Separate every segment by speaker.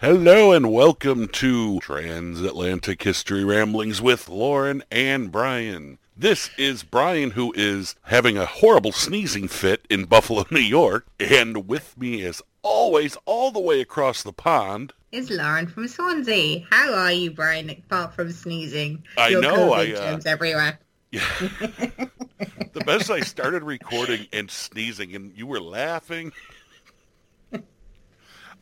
Speaker 1: Hello and welcome to Transatlantic History Ramblings with Lauren and Brian. This is Brian who is having a horrible sneezing fit in Buffalo, New York, and with me as always, all the way across the pond,
Speaker 2: is Lauren from Swansea. How are you, Brian, apart from sneezing?
Speaker 1: I
Speaker 2: Your
Speaker 1: know,
Speaker 2: COVID
Speaker 1: I, uh,
Speaker 2: germs everywhere.
Speaker 1: Yeah. the best I started recording and sneezing and you were laughing.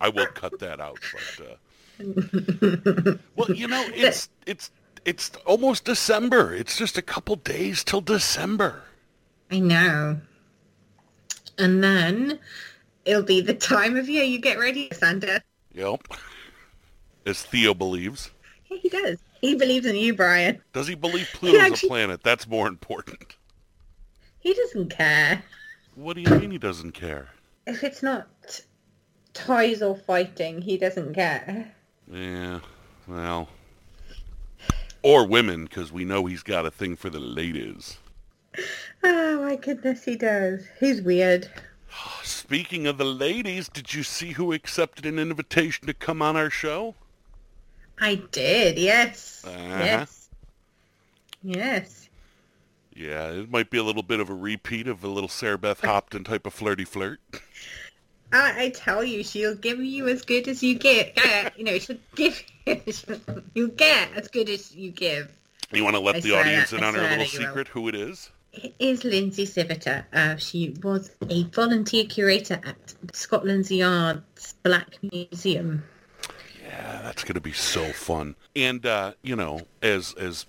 Speaker 1: I will cut that out, but uh... well, you know, it's it's it's almost December. It's just a couple days till December.
Speaker 2: I know. And then it'll be the time of year you get ready, Santa.
Speaker 1: Yep. As Theo believes.
Speaker 2: Yeah, he does. He believes in you, Brian.
Speaker 1: Does he believe Pluto's
Speaker 2: actually-
Speaker 1: a planet? That's more important.
Speaker 2: He doesn't care.
Speaker 1: What do you mean he doesn't care?
Speaker 2: If it's not toys or fighting, he doesn't care.
Speaker 1: Yeah, well. Or women, because we know he's got a thing for the ladies.
Speaker 2: Oh my goodness, he does. He's weird.
Speaker 1: Speaking of the ladies, did you see who accepted an invitation to come on our show?
Speaker 2: I did, yes.
Speaker 1: Uh-huh.
Speaker 2: Yes. Yes.
Speaker 1: Yeah, it might be a little bit of a repeat of a little Sarah Beth Hopton type of flirty flirt.
Speaker 2: I, I tell you, she'll give you as good as you get. You know, she'll give you get as good as you give.
Speaker 1: You want to let
Speaker 2: I
Speaker 1: the audience
Speaker 2: that-
Speaker 1: in on our little
Speaker 2: that you will.
Speaker 1: secret who it is?
Speaker 2: It is Lindsay Siviter. Uh, she was a volunteer curator at Scotland Yard's Black Museum.
Speaker 1: Yeah, that's going to be so fun. And, uh, you know, as as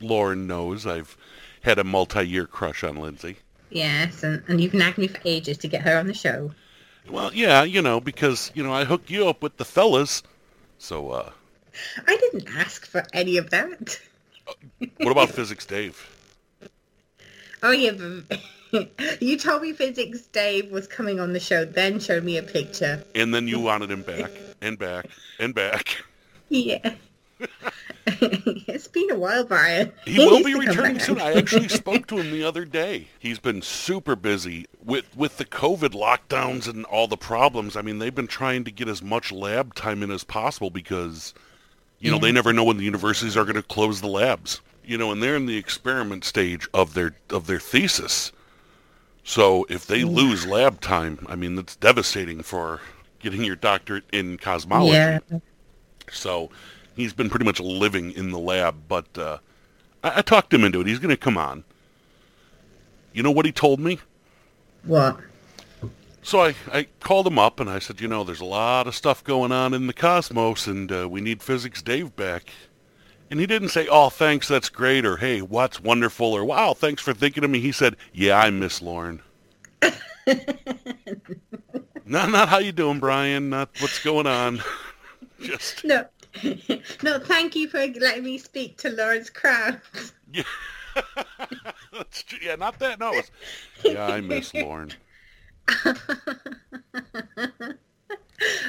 Speaker 1: Lauren knows, I've had a multi-year crush on Lindsay.
Speaker 2: Yes, and, and you've nagged me for ages to get her on the show.
Speaker 1: Well, yeah, you know, because, you know, I hooked you up with the fellas. So, uh,
Speaker 2: I didn't ask for any of that.
Speaker 1: what about Physics Dave?
Speaker 2: Oh yeah, you told me Physics Dave was coming on the show, then showed me a picture.
Speaker 1: And then you wanted him back and back and back.
Speaker 2: Yeah. it's been a while, Brian.
Speaker 1: He will be returning soon. I actually spoke to him the other day. He's been super busy with with the COVID lockdowns and all the problems. I mean, they've been trying to get as much lab time in as possible because you know,
Speaker 2: Yeah.
Speaker 1: they never know when the universities are going to close the labs. You know, and they're in the experiment stage of their of their thesis. So, if they lose lab time, I mean, that's devastating for getting your doctorate in cosmology.
Speaker 2: Yeah.
Speaker 1: So he's been pretty much living in the lab, but uh, I, I talked him into it. He's going to come on. You know what he told me?
Speaker 2: What?
Speaker 1: So I, I called him up and I said, you know, there's a lot of stuff going on in the cosmos and uh, we need Physics Dave back. And he didn't say, oh, thanks, that's great, or hey, what's wonderful, or wow, thanks for thinking of me. He said, yeah, I miss Lauren. not, not how you doing, Brian, not what's going on. Just,
Speaker 2: No. no, thank you for letting me speak to Lawrence Krauss.
Speaker 1: Yeah. That's yeah, not that. No, it's, yeah, I miss Lauren.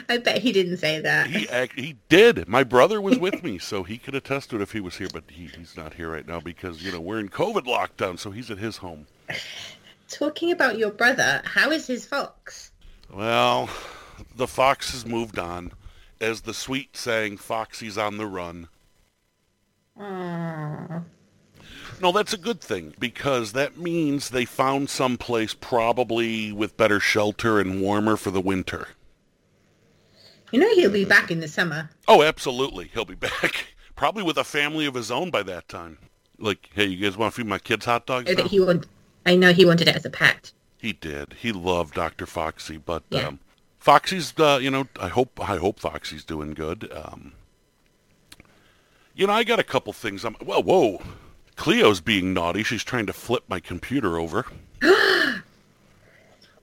Speaker 2: I bet he didn't say that.
Speaker 1: He he did. My brother was with me, so he could attest to it if he was here. But he, he's not here right now because you know we're in COVID lockdown, so he's at his home.
Speaker 2: Talking about your brother, how is his fox?
Speaker 1: Well, the fox has moved on, as the sweet saying, "Foxy's on the run."
Speaker 2: Aww.
Speaker 1: No, that's a good thing because that means they found some place probably with better shelter and warmer for the winter.
Speaker 2: You know he'll be back in the summer.
Speaker 1: Oh, absolutely. He'll be back. Probably with a family of his own by that time. Like, hey, you guys want to feed my kids hot dogs? Now?
Speaker 2: he want, I know he wanted it as a pet.
Speaker 1: He did. He loved Dr. Foxy, but
Speaker 2: Yeah.
Speaker 1: um, Foxy's, uh, you know, I hope I hope Foxy's doing good. Um, you know, I got a couple things. I'm well. Whoa, Cleo's being naughty. She's trying to flip my computer over.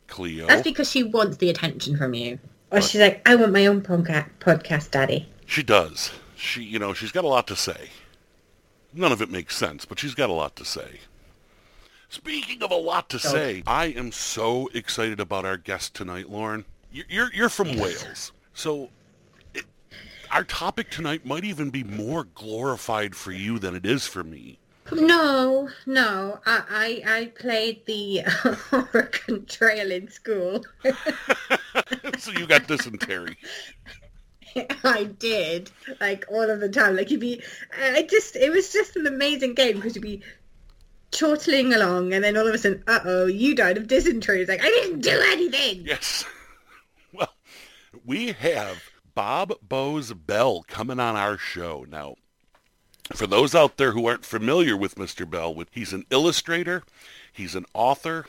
Speaker 1: Cleo,
Speaker 2: That's because she wants the attention from you. Or she's like, I want my own podca- podcast, Daddy.
Speaker 1: she does. She, you know, she's got a lot to say. None of it makes sense, but she's got a lot to say. Speaking of a lot to say, I am so excited about our guest tonight, Lauren. You're you're, from Wales, so it, our topic tonight might even be more glorified for you than it is for me.
Speaker 2: No, no. I I, I played the Oregon Trail in school.
Speaker 1: so you got dysentery.
Speaker 2: I did, like all of the time. Like you'd be, I just, it was just an amazing game because you'd be chortling along, and then all of a sudden, uh oh, you died of dysentery. It's like I didn't do anything.
Speaker 1: Yes. We have Bob Boze Bell coming on our show now. For those out there who aren't familiar with Mr. Bell, he's an illustrator, he's an author,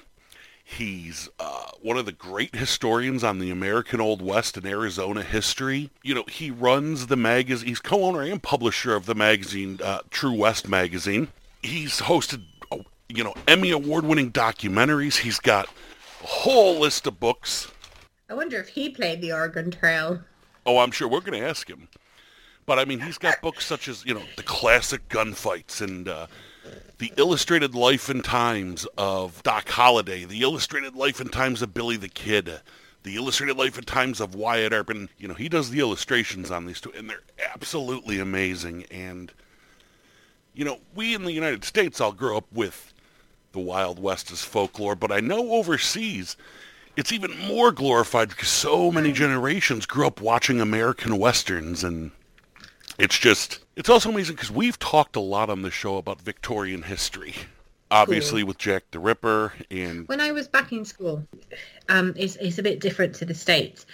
Speaker 1: He's uh, one of the great historians on the American Old West and Arizona history. You know, he runs the magazine. He's co-owner and publisher of the magazine uh, True West magazine. He's hosted, oh, you know, Emmy award-winning documentaries. He's got a whole list of books.
Speaker 2: I wonder if he played the Oregon Trail.
Speaker 1: Oh, I'm sure we're going to ask him. But I mean, he's got books such as you know the classic gunfights and uh, the illustrated life and times of Doc Holliday, the illustrated life and times of Billy the Kid, the illustrated life and times of Wyatt Earp, and you know he does the illustrations on these two, and they're absolutely amazing. And you know, we in the United States all grew up with the Wild West as folklore, but I know overseas it's even more glorified because so many generations grew up watching American westerns and it's just it's also amazing because we've talked a lot on the show about Victorian history. Obviously, cool. with Jack the Ripper and
Speaker 2: when I was back in school, um, it's it's a bit different to the states.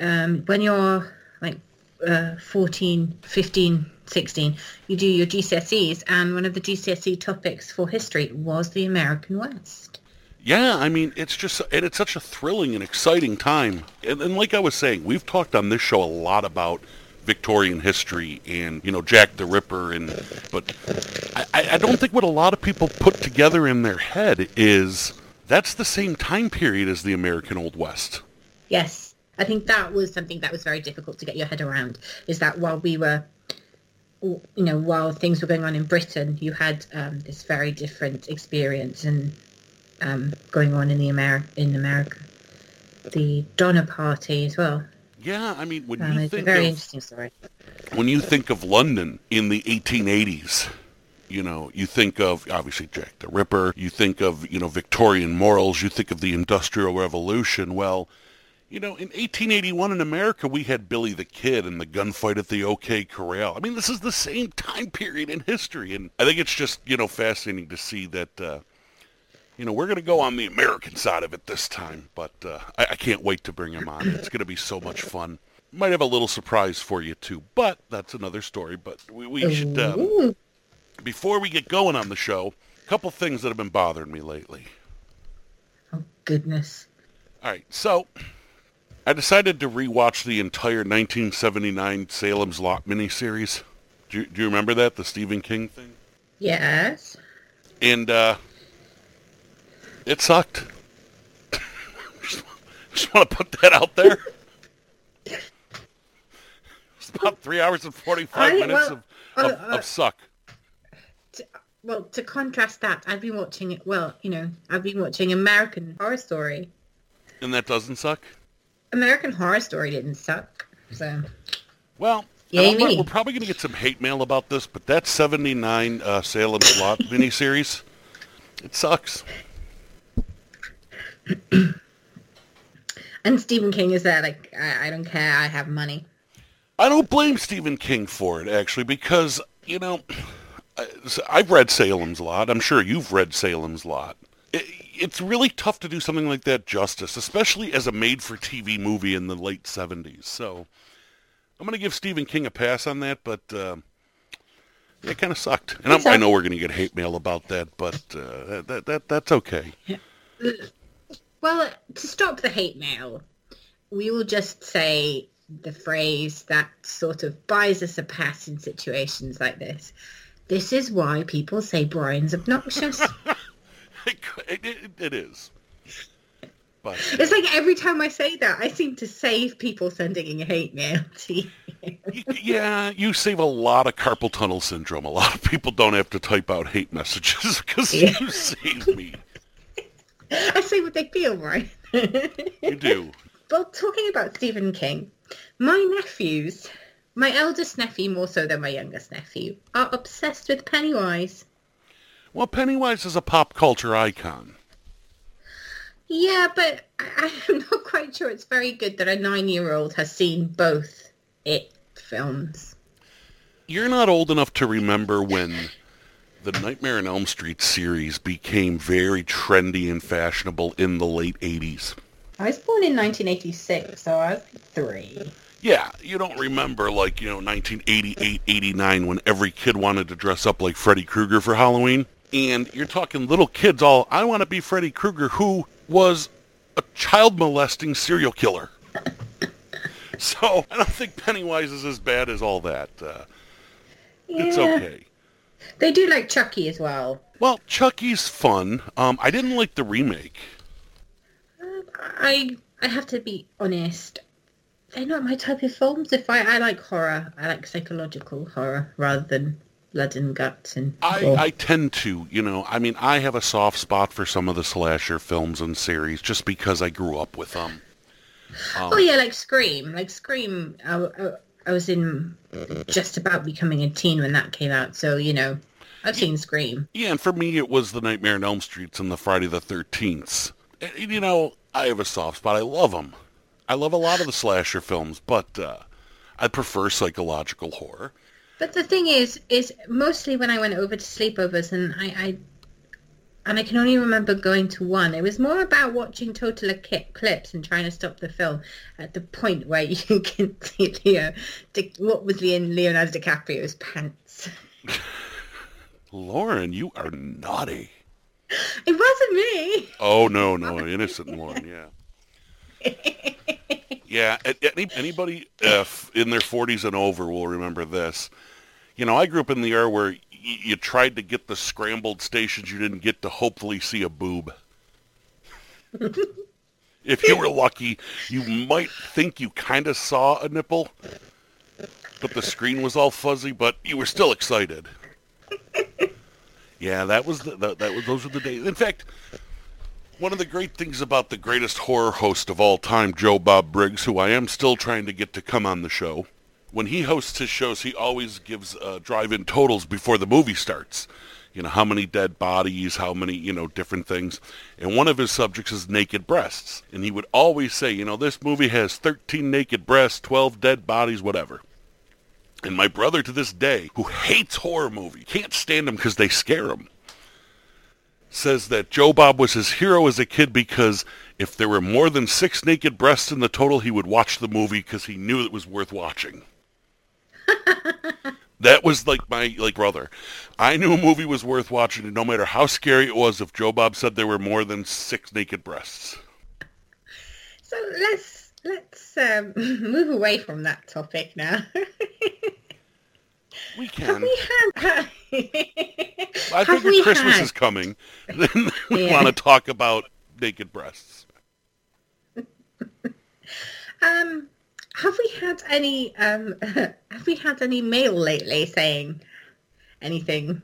Speaker 2: Um, when you're like uh, 14, 15, 16, you do your GCSEs, and one of the GCSE topics for history was the American West.
Speaker 1: Yeah, I mean, it's just, and it's such a thrilling and exciting time. And, and like I was saying, we've talked on this show a lot about Victorian history and you know Jack the Ripper and but I, I don't think what a lot of people put together in their head is that's the same time period as the American Old West.
Speaker 2: Yes, I think that was something that was very difficult to get your head around. Is that while we were, you know, while things were going on in Britain, you had um, this very different experience and um, going on in the Amer- in America. The Donner Party as well.
Speaker 1: Yeah, I mean, when
Speaker 2: um,
Speaker 1: you
Speaker 2: think
Speaker 1: a
Speaker 2: very
Speaker 1: of,
Speaker 2: interesting story.
Speaker 1: When you think of London in the 1880s, you know, you think of obviously Jack the Ripper, you think of, you know, Victorian morals, you think of the Industrial Revolution. Well, you know, in 1881 in America, we had Billy the Kid and the gunfight at the OK Corral. I mean, this is the same time period in history, and I think it's just, you know, fascinating to see that, uh, you know, we're going to go on the American side of it this time, but uh, I, I, can't wait to bring him on. It's going to be so much fun. Might have a little surprise for you too, but that's another story. But we, we should, um, before we get going on the show, a couple things that have been bothering me lately.
Speaker 2: Oh goodness!
Speaker 1: All right, so I decided to rewatch the entire 1979 Salem's Lot miniseries. Do you, do you remember that the Stephen King thing?
Speaker 2: Yes.
Speaker 1: And uh, it sucked. just, just want to put that out there. It's about three hours and 45 I, minutes well, of, of, uh, uh, of, suck.
Speaker 2: To, well, to contrast that, I've been watching it. Well, you know, I've been watching American Horror Story.
Speaker 1: And that doesn't suck?
Speaker 2: American Horror Story didn't suck. So.
Speaker 1: Well, we're, we're, probably going to get some hate mail about this, but that 79 uh, Salem's Lot miniseries, it sucks.
Speaker 2: and Stephen King is that like, I, I don't care, I have money.
Speaker 1: I don't blame Stephen King for it, actually, because, you know, I've read Salem's Lot. I'm sure you've read Salem's Lot. It, it's really tough to do something like that justice, especially as a made-for-TV movie in the late 70s. So I'm going to give Stephen King a pass on that, but uh, it kind of sucked. And i know we're going to get hate mail about that, but uh, that, that that's okay.
Speaker 2: Well, to stop the hate mail, we will just say the phrase that sort of buys us a pass in situations like this. This is why people say Brian's obnoxious.
Speaker 1: it, it, it is. But,
Speaker 2: it's like every time I say that, I seem to save people sending a hate mail to you.
Speaker 1: yeah, you save a lot of carpal tunnel syndrome. A lot of people don't have to type out hate messages because yeah. you save me.
Speaker 2: I say what they feel, right?
Speaker 1: you do.
Speaker 2: Well, talking about Stephen King, my nephews, my eldest nephew more so than my youngest nephew, are obsessed with Pennywise.
Speaker 1: Well, Pennywise is a pop culture icon.
Speaker 2: Yeah, but I, am not quite sure it's very good that a nine-year-old has seen both It films.
Speaker 1: You're not old enough to remember when the Nightmare on Elm Street series became very trendy and fashionable in the late 80s.
Speaker 2: I was born in 1986, so I was three.
Speaker 1: Yeah, you don't remember like, you know, 1988, 89 when every kid wanted to dress up like Freddy Krueger for Halloween. And you're talking little kids all, I want to be Freddy Krueger, who was a child molesting serial killer. so I don't think Pennywise is as bad as all that. Uh, It's okay.
Speaker 2: They do like Chucky as well.
Speaker 1: Well, Chucky's fun. Um, I didn't like the remake.
Speaker 2: I I have to be honest. They're not my type of films. If I, I like horror, I like psychological horror rather than blood and guts and.
Speaker 1: I. I tend to, you know, I mean, I have a soft spot for some of the slasher films and series just because I grew up with them.
Speaker 2: oh yeah, like Scream. Like Scream. I, I, I was in just about becoming a teen when that came out, so you know, I've seen Scream.
Speaker 1: Yeah, and for me, it was the Nightmare on Elm Streets and the Friday the 13th. And, you know, I have a soft spot. I love them. I love a lot of the slasher films, but uh, I prefer psychological horror.
Speaker 2: But the thing is, is mostly when I went over to sleepovers, and I, I and I can only remember going to one. It was more about watching total eclipse and trying to stop the film at the point where you can see Leo, what was in Leonardo DiCaprio's pants.
Speaker 1: Lauren, you are naughty.
Speaker 2: It wasn't me.
Speaker 1: Oh, no, no, innocent Lauren, yeah. Yeah, any, anybody uh, f- in their 40s and over will remember this. You know, I grew up in the era where you tried to get the scrambled stations you didn't get to hopefully see a boob. if you were lucky, you might think you kind of saw a nipple, but the screen was all fuzzy, but you were still excited. Yeah, that was the, that, that was those were the days. In fact, one of the great things about the greatest horror host of all time, Joe Bob Briggs, who I am still trying to get to come on the show, when he hosts his shows, he always gives uh, drive-in totals before the movie starts. You know, how many dead bodies, how many, you know, different things. And one of his subjects is naked breasts. And he would always say, you know, this movie has 13 naked breasts, 12 dead bodies, whatever. And my brother to this day, who hates horror movies, can't stand them because they scare him, says that Joe Bob was his hero as a kid because if there were more than six naked breasts in the total, he would watch the movie because he knew it was worth watching. that was like my like brother. I knew a movie was worth watching, and no matter how scary it was. If Joe Bob said there were more than six naked breasts,
Speaker 2: So let's let's um, move away from that topic now.
Speaker 1: we
Speaker 2: Have
Speaker 1: can.
Speaker 2: we had?
Speaker 1: I
Speaker 2: have
Speaker 1: figure Christmas
Speaker 2: had-
Speaker 1: is coming. Then we
Speaker 2: Yeah.
Speaker 1: want to talk about naked breasts.
Speaker 2: Um, have we had any? Um, have we had any mail lately saying anything?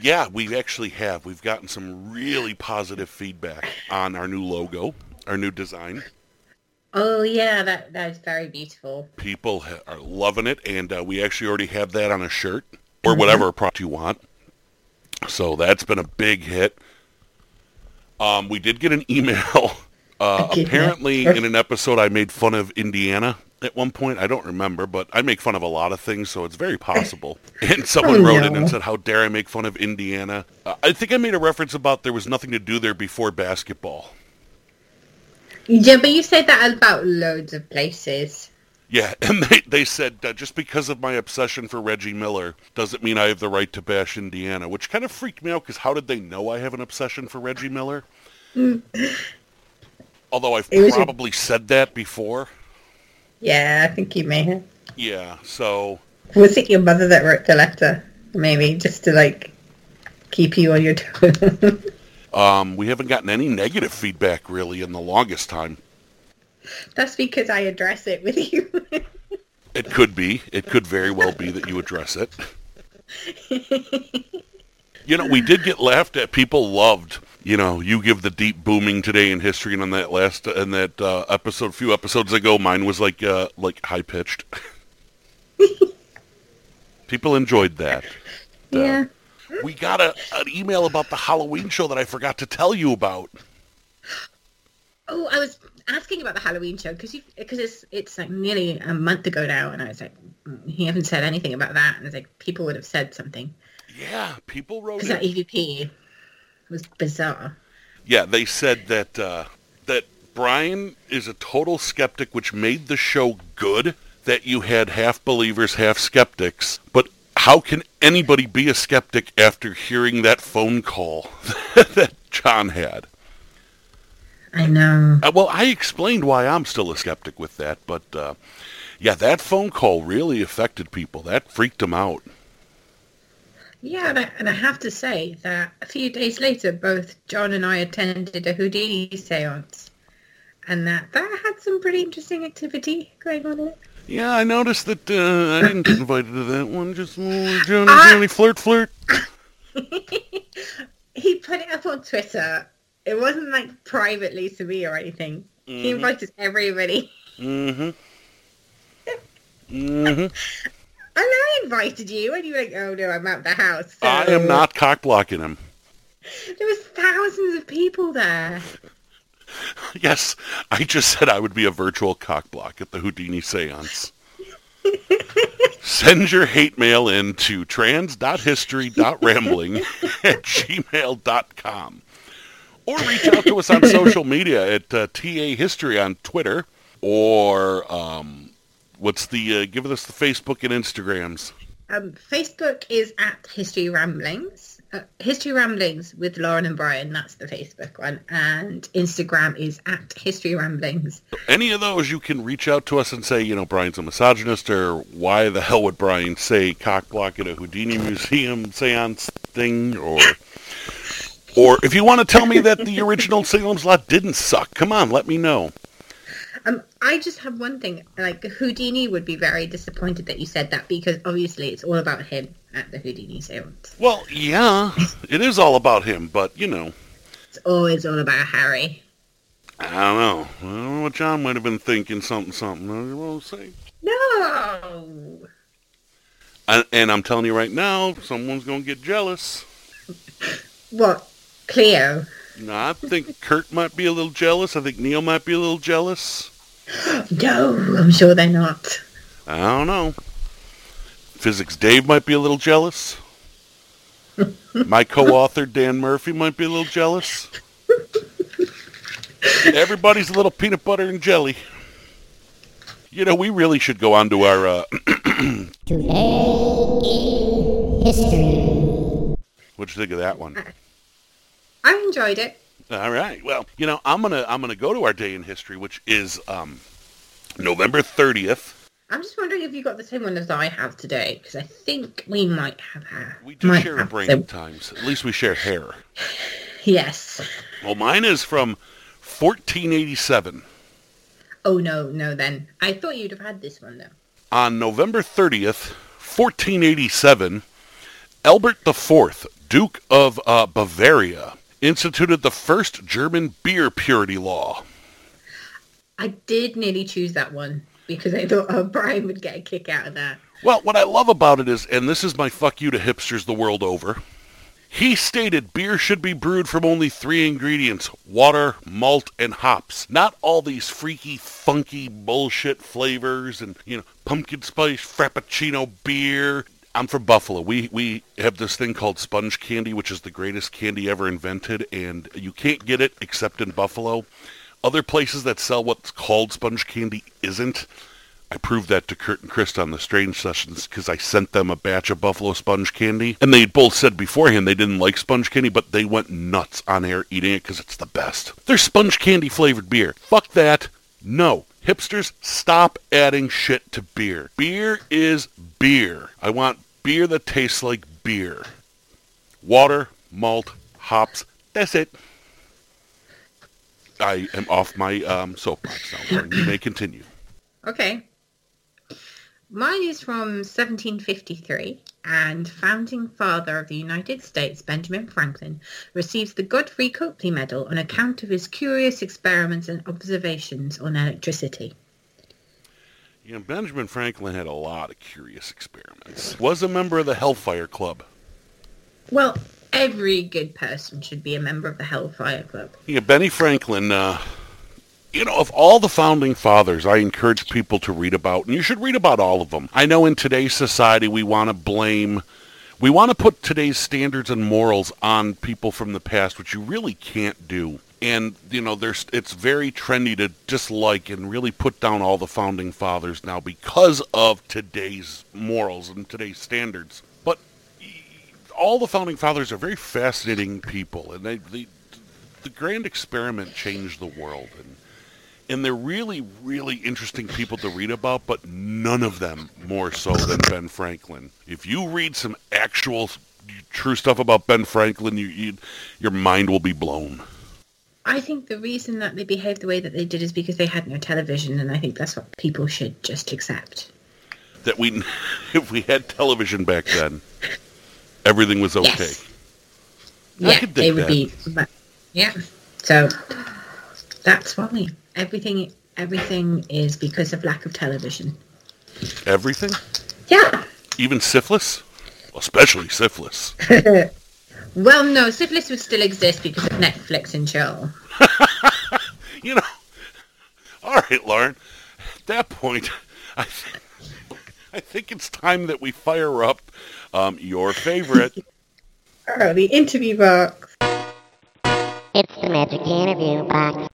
Speaker 1: Yeah, we actually have. We've gotten some really positive feedback on our new logo, our new design.
Speaker 2: Oh yeah, that that is very beautiful.
Speaker 1: People ha- are loving it, and uh, we actually already have that on a shirt or whatever product you want. So that's been a big hit. Um, we did get an email. Uh, apparently, in an episode, I made fun of Indiana at one point. I don't remember, but I make fun of a lot of things, so it's very possible. And someone
Speaker 2: Oh,
Speaker 1: wrote in
Speaker 2: no.
Speaker 1: and said, "How dare I make fun of Indiana?" Uh, I think I made a reference about there was nothing to do there before basketball.
Speaker 2: Yeah, but you said that about loads of places.
Speaker 1: Yeah, and they, they said uh, just because of my obsession for Reggie Miller doesn't mean I have the right to bash Indiana, which kind of freaked me out because how did they know I have an obsession for Reggie Miller? Although I've
Speaker 2: was a-
Speaker 1: probably said that before.
Speaker 2: Yeah, I think you may have.
Speaker 1: Yeah, so
Speaker 2: Was it your mother that wrote the letter? Maybe just to like keep you on your toes.
Speaker 1: um, we haven't gotten any negative feedback really in the longest time.
Speaker 2: That's because I address it with you.
Speaker 1: It could be. It could very well be that you address it. You know, we did get laughed at. People loved, you know, you give the deep booming today in history, and on that last, and that uh, episode, a few episodes ago, mine was like, uh, like high pitched. People enjoyed that.
Speaker 2: yeah.
Speaker 1: We got a, an email about the Halloween show that I forgot to tell you about.
Speaker 2: Oh, I was asking about the Halloween show because because it's it's like nearly a month ago now, and I was like, mm, he haven't said anything about that, and it's like people would have said something.
Speaker 1: Yeah, people wrote
Speaker 2: Because
Speaker 1: it.
Speaker 2: that EVP was bizarre.
Speaker 1: Yeah, they said that uh, that Brian is a total skeptic, which made the show good. That you had half believers, half skeptics. But how can anybody be a skeptic after hearing that phone call that John had?
Speaker 2: I know.
Speaker 1: Uh, well, I explained why I'm still a skeptic with that, but uh, yeah, that phone call really affected people. That freaked them out.
Speaker 2: Yeah, and I, and I have to say that a few days later, both John and I attended a Houdini seance, and that that had some pretty interesting activity going on in it.
Speaker 1: Yeah, I noticed that uh, I didn't get invited to that one. Just uh, Johnny,
Speaker 2: Ah.
Speaker 1: Johnny flirt, flirt.
Speaker 2: he put it up on Twitter. It wasn't like privately to me or anything. He
Speaker 1: Mhm.
Speaker 2: invited everybody.
Speaker 1: Mm-hmm. Mm-hmm.
Speaker 2: And I invited you, and you were like, "Oh no, I'm out the house." So
Speaker 1: I am not cock blocking him.
Speaker 2: There was thousands of people there.
Speaker 1: Yes, I just said I would be a virtual cock block at the Houdini seance. Send your hate mail in to trans.history.rambling at gmail.com. Or reach out to us on social media at uh, TA History on Twitter. Or, um, what's the, uh, give us the Facebook and Instagrams.
Speaker 2: Um, Facebook is at History Ramblings. Uh, History Ramblings with Lauren and Brian. That's the Facebook one, and Instagram is at History Ramblings.
Speaker 1: Any of those, you can reach out to us and say, you know, Brian's a misogynist, or why the hell would Brian say cock block at a Houdini museum seance thing, or, or if you want to tell me that the original Salem's Lot didn't suck, come on, let me know.
Speaker 2: Um, I just have one thing. Like Houdini would be very disappointed that you said that because obviously it's all about him at the Houdini seance.
Speaker 1: Well, yeah, it is all about him, but you know,
Speaker 2: It's always all about Harry.
Speaker 1: I don't know. I don't know what John might have been thinking, something, something. I won't say.
Speaker 2: No.
Speaker 1: And, and I'm telling you right now, someone's gonna get jealous.
Speaker 2: What? Cleo.
Speaker 1: No, I think Kurt might be a little jealous. I think Neil might be a little jealous.
Speaker 2: No, I'm sure they're not.
Speaker 1: I don't know. Physics Dave might be a little jealous. My co-author Dan Murphy might be a little jealous. Everybody's a little peanut butter and jelly. You know, we really should go on to our. Uh,
Speaker 3: Today in history.
Speaker 1: what'd you think of that one?
Speaker 2: I enjoyed it.
Speaker 1: All right. Well, you know, I'm gonna I'm gonna go to our day in history, which is um, November 30th.
Speaker 2: I'm just wondering if you got the same one as I have today, because I think we might have had.
Speaker 1: We do
Speaker 2: might
Speaker 1: share a brain at times. At least we share hair.
Speaker 2: Yes.
Speaker 1: Well, mine is from 1487.
Speaker 2: Oh no, no. Then I thought you'd have had this one though.
Speaker 1: On November 30th, 1487, Albert IV, Duke of uh, Bavaria, instituted the first German beer purity law.
Speaker 2: I did nearly choose that one because I thought oh, Brian would get a kick out of that.
Speaker 1: Well, what I love about it is, and this is my fuck you to hipsters the world over, he stated beer should be brewed from only three ingredients, water, malt, and hops. Not all these freaky, funky bullshit flavors and, you know, pumpkin spice, frappuccino beer. I'm from Buffalo. We, we have this thing called sponge candy, which is the greatest candy ever invented, and you can't get it except in Buffalo. Other places that sell what's called sponge candy isn't. I proved that to Kurt and Chris on the Strange Sessions because I sent them a batch of Buffalo sponge candy. And they both said beforehand they didn't like sponge candy, but they went nuts on air eating it because it's the best. There's sponge candy flavored beer. Fuck that. No. Hipsters, stop adding shit to beer. Beer is beer. I want beer that tastes like beer. Water, malt, hops. That's it. I am off my um, soapbox now. You may continue.
Speaker 2: Okay. Mine is from 1753, and founding father of the United States, Benjamin Franklin, receives the Godfrey Copley Medal on account of his curious experiments and observations on electricity.
Speaker 1: You know, Benjamin Franklin had a lot of curious experiments. Was a member of the Hellfire Club.
Speaker 2: Well, every good person should be a member of the Hellfire Club.
Speaker 1: Yeah, Benny Franklin uh, you know, of all the founding fathers, I encourage people to read about, and you should read about all of them. I know in today's society we want to blame, we want to put today's standards and morals on people from the past, which you really can't do. And you know, there's it's very trendy to dislike and really put down all the founding fathers now because of today's morals and today's standards. But all the founding fathers are very fascinating people, and they, they the grand experiment changed the world. And and they're really really interesting people to read about but none of them more so than ben franklin. If you read some actual true stuff about ben franklin you, you your mind will be blown
Speaker 2: I think the reason that they behaved the way that they did is because they had no television, and I think that's what people should just accept.
Speaker 1: that we if we had television back then everything was okay
Speaker 2: Yes. Yeah, they would
Speaker 1: that.
Speaker 2: be. But, yeah, so that's why everything everything is because of lack of television.
Speaker 1: everything
Speaker 2: Yeah.
Speaker 1: even syphilis especially syphilis
Speaker 2: Well, no, syphilis would still exist because of Netflix and chill.
Speaker 1: you know all right lauren at that point i th- I think it's time that we fire up um, your favorite
Speaker 2: Oh, the interview box.
Speaker 3: It's the Magic Interview Box.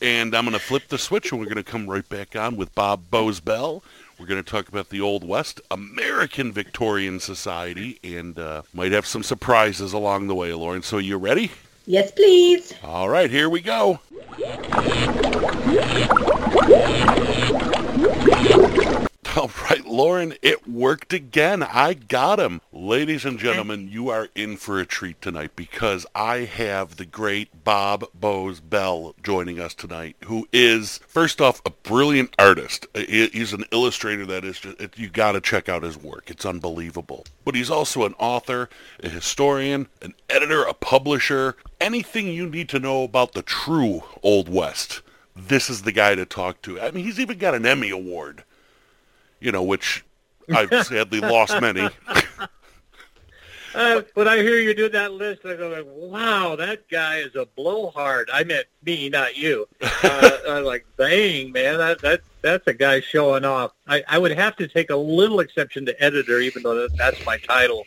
Speaker 1: And I'm going to flip the switch and we're going to come right back on with Bob Boze Bell. We're going to talk about the Old West, American Victorian Society, and uh, might have some surprises along the way, Lauren. So you ready?
Speaker 2: Yes, please.
Speaker 1: All right, here we go. All right, Lauren, it worked again. I got him. Ladies and gentlemen, you are in for a treat tonight because I have the great Bob Boze Bell joining us tonight, who is, first off, a brilliant artist. Uh, he's an illustrator that is just, you got to check out his work. It's unbelievable. But he's also an author, a historian, an editor, a publisher, anything you need to know about the true Old West. This is the guy to talk to. I mean, he's even got an Emmy Award you know, which I've sadly lost many.
Speaker 4: Uh, when I hear you do that list, I go like, "Wow, that guy is a blowhard." I meant me, not you. Uh, I'm like, "Dang, man, that that that's a guy showing off." I, I would have to take a little exception to editor, even though that, that's my title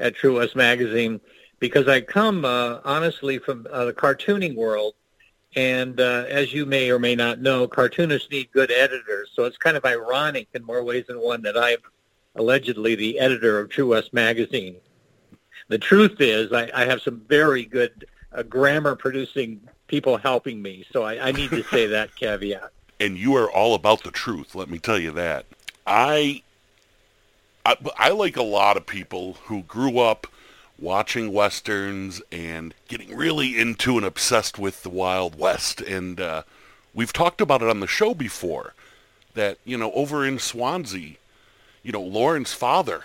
Speaker 4: at True West Magazine, because I come uh, honestly from uh, the cartooning world, and uh, as you may or may not know, cartoonists need good editors. So it's kind of ironic in more ways than one that I'm allegedly the editor of True West Magazine. The truth is, I, I have some very good uh, grammar-producing people helping me, so I, I need to say that caveat.
Speaker 1: and you are all about the truth. Let me tell you that. I, I, I like a lot of people who grew up watching westerns and getting really into and obsessed with the Wild West. And uh, we've talked about it on the show before. That you know, over in Swansea, you know, Lauren's father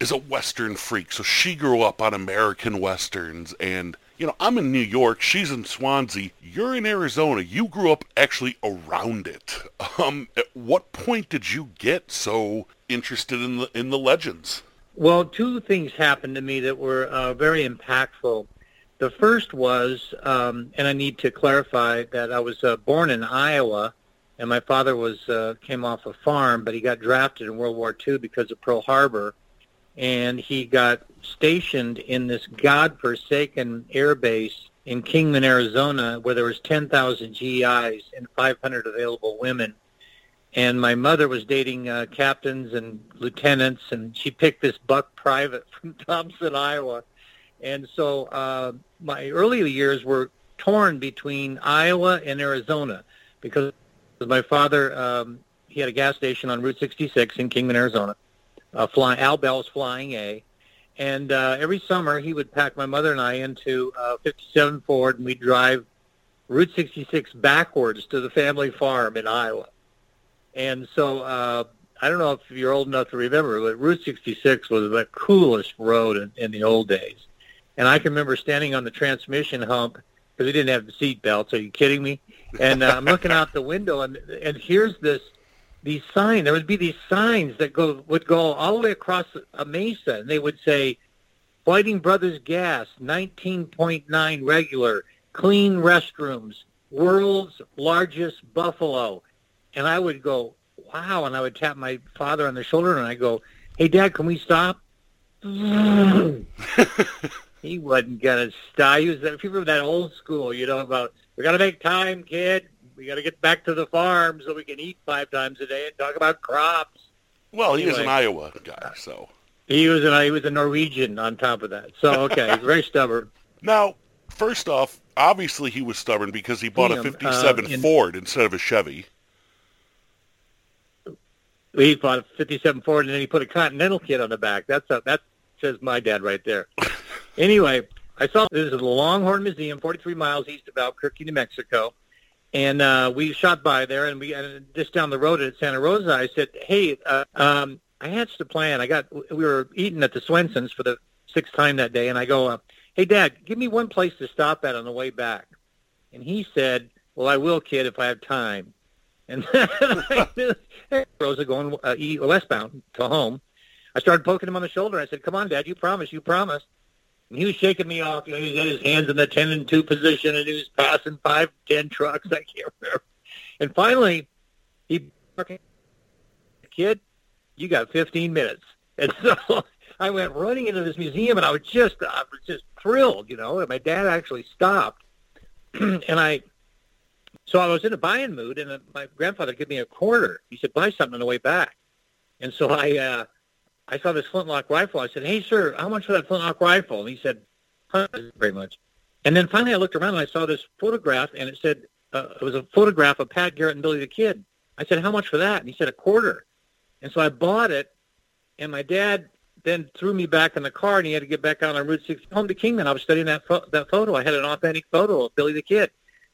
Speaker 1: is a Western freak, so she grew up on American Westerns. And, you know, I'm in New York, she's in Swansea, you're in Arizona, you grew up actually around it. Um, at what point did you get so interested in the, in the legends?
Speaker 4: Well, two things happened to me that were uh, very impactful. The first was, um, and I need to clarify that I was uh, born in Iowa, and my father was uh, came off a farm, but he got drafted in World War II because of Pearl Harbor, and he got stationed in this godforsaken air base in Kingman, Arizona, where there was 10,000 GIs and 500 available women and my mother was dating uh, captains and lieutenants, and she picked this buck private from Thompson, Iowa. And so uh, my early years were torn between Iowa and Arizona because my father um, he had a gas station on Route 66 in Kingman, Arizona, uh, flying Al Bell's Flying A. And uh, every summer he would pack my mother and I into uh, 57 Ford, and we'd drive Route 66 backwards to the family farm in Iowa. And so uh, I don't know if you're old enough to remember, but Route 66 was the coolest road in, in the old days. And I can remember standing on the transmission hump because we didn't have the seat belts. Are you kidding me? And uh, I'm looking out the window, and and here's this these signs. There would be these signs that go would go all the way across a mesa, and they would say, "Fighting Brothers Gas, 19.9 regular, clean restrooms, world's largest buffalo. And I would go, wow. And I would tap my father on the shoulder and I go, hey, Dad, can we stop? he wasn't going to stop. He was you remember that old school, you know, about, we got to make time, kid. We got to get back to the farm so we can eat five times a day and talk about crops.
Speaker 1: Well, he was an Iowa guy, so.
Speaker 4: He was an he was a Norwegian on top of that. So okay, he's very stubborn.
Speaker 1: Now, first off, obviously he was stubborn because he bought a
Speaker 4: Liam, uh,
Speaker 1: 57
Speaker 4: in-
Speaker 1: Ford instead of a Chevy.
Speaker 4: He bought a '57 Ford and then he put a Continental kit on the back. That's a, that says my dad right there. anyway, I saw this is the Longhorn Museum, 43 miles east of Albuquerque, New Mexico, and uh, we shot by there and we and just down the road at Santa Rosa. I said, "Hey, uh, um, I hatched a plan. I got we were eating at the Swensons for the sixth time that day, and I go, uh, "Hey, Dad, give me one place to stop at on the way back." And he said, "Well, I will, kid, if I have time." And Rosa going uh, westbound to home. I started poking him on the shoulder. I said, "Come on, Dad, you promised, you promised." And he was shaking me off. You know, he had his hands in the ten and two position, and he was passing five, ten trucks. I can't remember. And finally, he, kid, you got 15 minutes. And so I went running into this museum, and I was just, I was just thrilled, you know. And my dad actually stopped, and I, so I was in a buying mood, and my grandfather gave me a quarter. He said, "Buy something on the way back." And so I, uh, I saw this flintlock rifle. I said, "Hey, sir, how much for that flintlock rifle?" And he said, "Hundred, very much." And then finally, I looked around and I saw this photograph, and it said uh, it was a photograph of Pat Garrett and Billy the Kid. I said, "How much for that?" And he said, "A quarter." And so I bought it, and my dad then threw me back in the car, and he had to get back on on Route 6 home to Kingman. I was studying that pho- that photo. I had an authentic photo of Billy the Kid.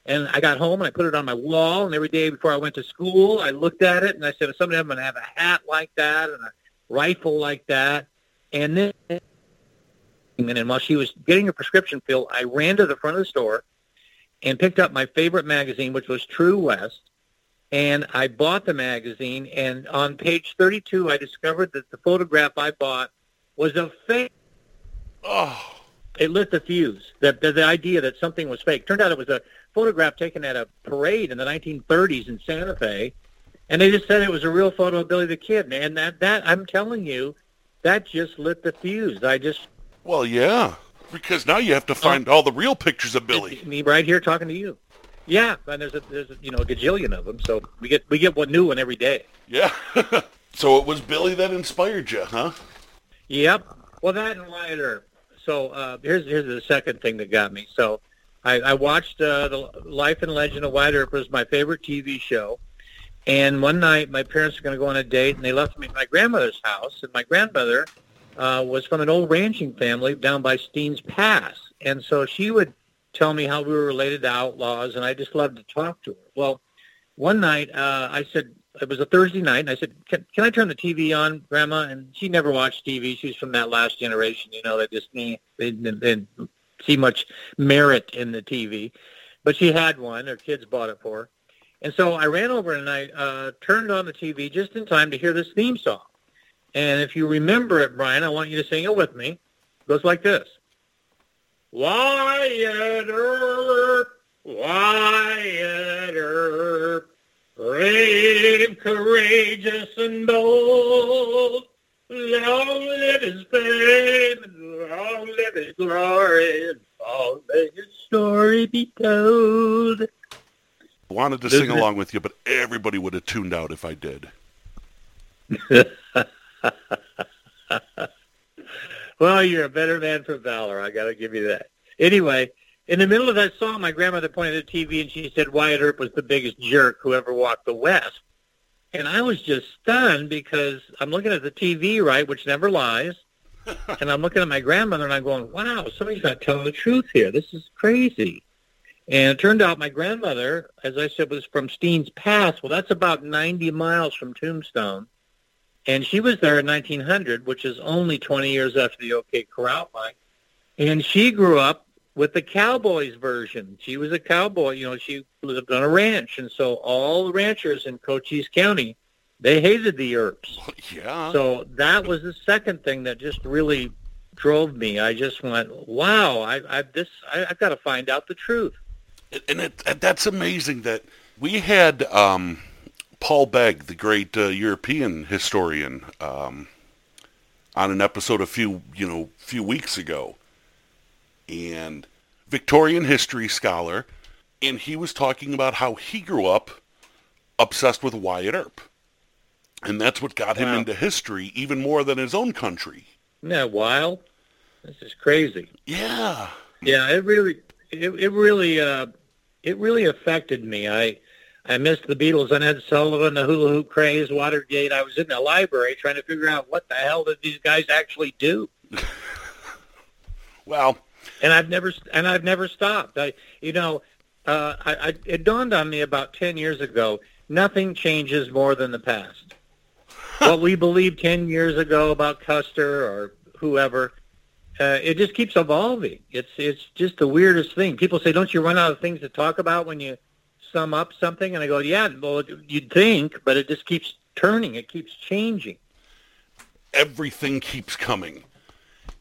Speaker 4: And I got home and I put it on my wall. And every day before I went to school, I looked at it and I said, someday I'm going to have a hat like that and a rifle like that. And then, and while she was getting her prescription filled, I ran to the front of the store and picked up my favorite magazine, which was True West. And I bought the magazine. And on page 32, I discovered that the photograph I bought was a fake.
Speaker 1: Oh,
Speaker 4: It lit the fuse. That the, the idea that something was fake. Turned out it was a photograph taken at a parade in the 1930s in Santa Fe, and they just said it was a real photo of Billy the Kid. And that that I'm telling you, that just lit the fuse. I just
Speaker 1: well, yeah. Because now you have to find oh. all the real pictures of Billy.
Speaker 4: Me right here talking to you. Yeah, and there's a there's a, you know a gajillion of them, so we get we get one new one every day.
Speaker 1: Yeah. so it was Billy that inspired you, huh?
Speaker 4: Yep. Well, that and Wyatt Earp. So uh, here's here's the second thing that got me. So I, I watched uh, the Life and Legend of Wyatt Earp. Was my favorite TV show. And one night, my parents were going to go on a date, and they left me at my grandmother's house. And my grandmother uh, was from an old ranching family down by Steens Pass, and so she would tell me how we were related to outlaws, and I just loved to talk to her. Well, one night uh, I said it was a Thursday night, and I said, "Can, can I turn the TV on, Grandma?" And she never watched TV. She was from that last generation, you know, that just eh, they didn't, they didn't see much merit in the TV. But she had one. Her kids bought it for her. And so I ran over and I uh, turned on the TV just in time to hear this theme song. And if you remember it, Brian, I want you to sing it with me. It goes like this. Wyatt Earp, Wyatt Earp, brave, courageous, and bold. Long live his fame, and long live his glory, and long may his story be told.
Speaker 1: Wanted to sing along with you, but everybody would have tuned out if I did.
Speaker 4: Well, you're a better man for valor. I got to give you that. Anyway, in the middle of that song, my grandmother pointed at the TV and she said Wyatt Earp was the biggest jerk who ever walked the West. And I was just stunned because I'm looking at the TV, right, which never lies. and I'm looking at my grandmother and I'm going, wow, somebody's not telling the truth here. This is crazy. And it turned out my grandmother, as I said, was from Steens Pass. Well, that's about 90 miles from Tombstone. And she was there in 1900, which is only 20 years after the OK Corral fight. And she grew up with the Cowboys version. She was a cowboy. You know, she lived on a ranch. And so all the ranchers in Cochise County, they hated the Earps.
Speaker 1: Yeah.
Speaker 4: So that was the second thing that just really drove me. I just went, wow, I, I this I, I've got to find out the truth.
Speaker 1: and it, and that's amazing that we had um, Paul Begg, the great uh, European historian, um, on an episode a few you know few weeks ago, and Victorian history scholar, and he was talking about how he grew up obsessed with Wyatt Earp, and that's what got him into history even more than his own country.
Speaker 4: Isn't that wild? This is crazy.
Speaker 1: Yeah,
Speaker 4: Yeah, it really, it, it really, uh, it really affected me. I, I missed the Beatles and Ed Sullivan, the Hula Hoop craze, Watergate. I was in the library trying to figure out what the hell did these guys actually do,
Speaker 1: well,
Speaker 4: and I've never, and I've never stopped. I, you know, uh, I, I, it dawned on me about ten years ago. Nothing changes more than the past. what we believed ten years ago about Custer or whoever, uh, it just keeps evolving. It's it's just the weirdest thing. People say, "Don't you run out of things to talk about when you sum up something?" And I go, "Yeah, well, you'd think, but it just keeps turning. It keeps changing."
Speaker 1: everything keeps coming.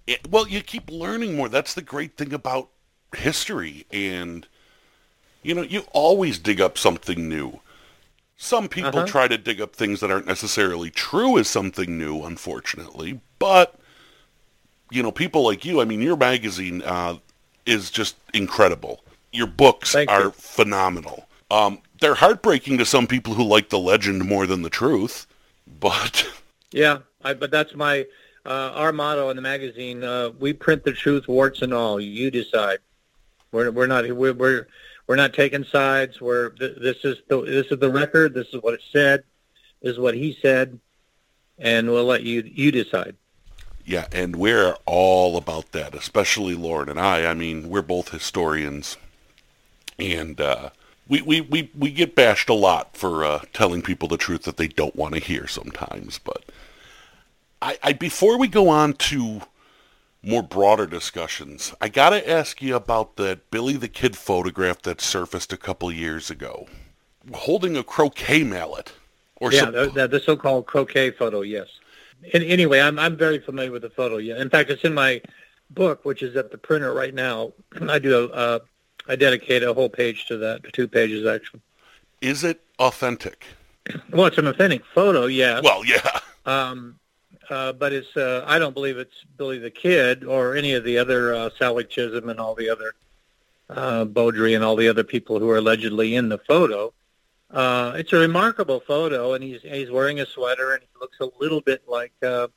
Speaker 1: It, well, you keep learning more. That's the great thing about history. And, you know, you always dig up something new. Some people
Speaker 4: Uh-huh.
Speaker 1: try to dig up things that aren't necessarily true as something new, unfortunately. But, you know, people like you, I mean, your magazine uh, is just incredible. Your books
Speaker 4: Thank
Speaker 1: are
Speaker 4: you.
Speaker 1: phenomenal. Um, they're heartbreaking to some people who like the legend more than the truth. But,
Speaker 4: Yeah, I, but that's my uh, our motto in the magazine. Uh, we print the truth, warts and all. You decide. We're we're not we're we're, we're not taking sides. We're th- this is the this is the record. This is what it said. This is what he said, and we'll let you you decide.
Speaker 1: Yeah, and we're all about that, especially Lauren and I. I mean, we're both historians, and uh, we, we, we, we get bashed a lot for uh, telling people the truth that they don't want to hear sometimes. But I, I before we go on to more broader discussions, I got to ask you about that Billy the Kid photograph that surfaced a couple years ago, holding a croquet mallet. Or
Speaker 4: yeah,
Speaker 1: sup-
Speaker 4: the, the, the so-called croquet photo. Yes. And anyway, I'm I'm very familiar with the photo. Yeah. In fact, it's in my book, which is at the printer right now. I do a uh, I dedicate a whole page to that, two pages actually.
Speaker 1: is it authentic?
Speaker 4: Well, it's an authentic photo, yeah.
Speaker 1: Well, yeah.
Speaker 4: Um, uh, but it's uh, I don't believe it's Billy the Kid or any of the other uh, Sallie Chisum and all the other uh, Bowdre and all the other people who are allegedly in the photo. Uh, it's a remarkable photo, and he's he's wearing a sweater, and he looks a little bit like uh,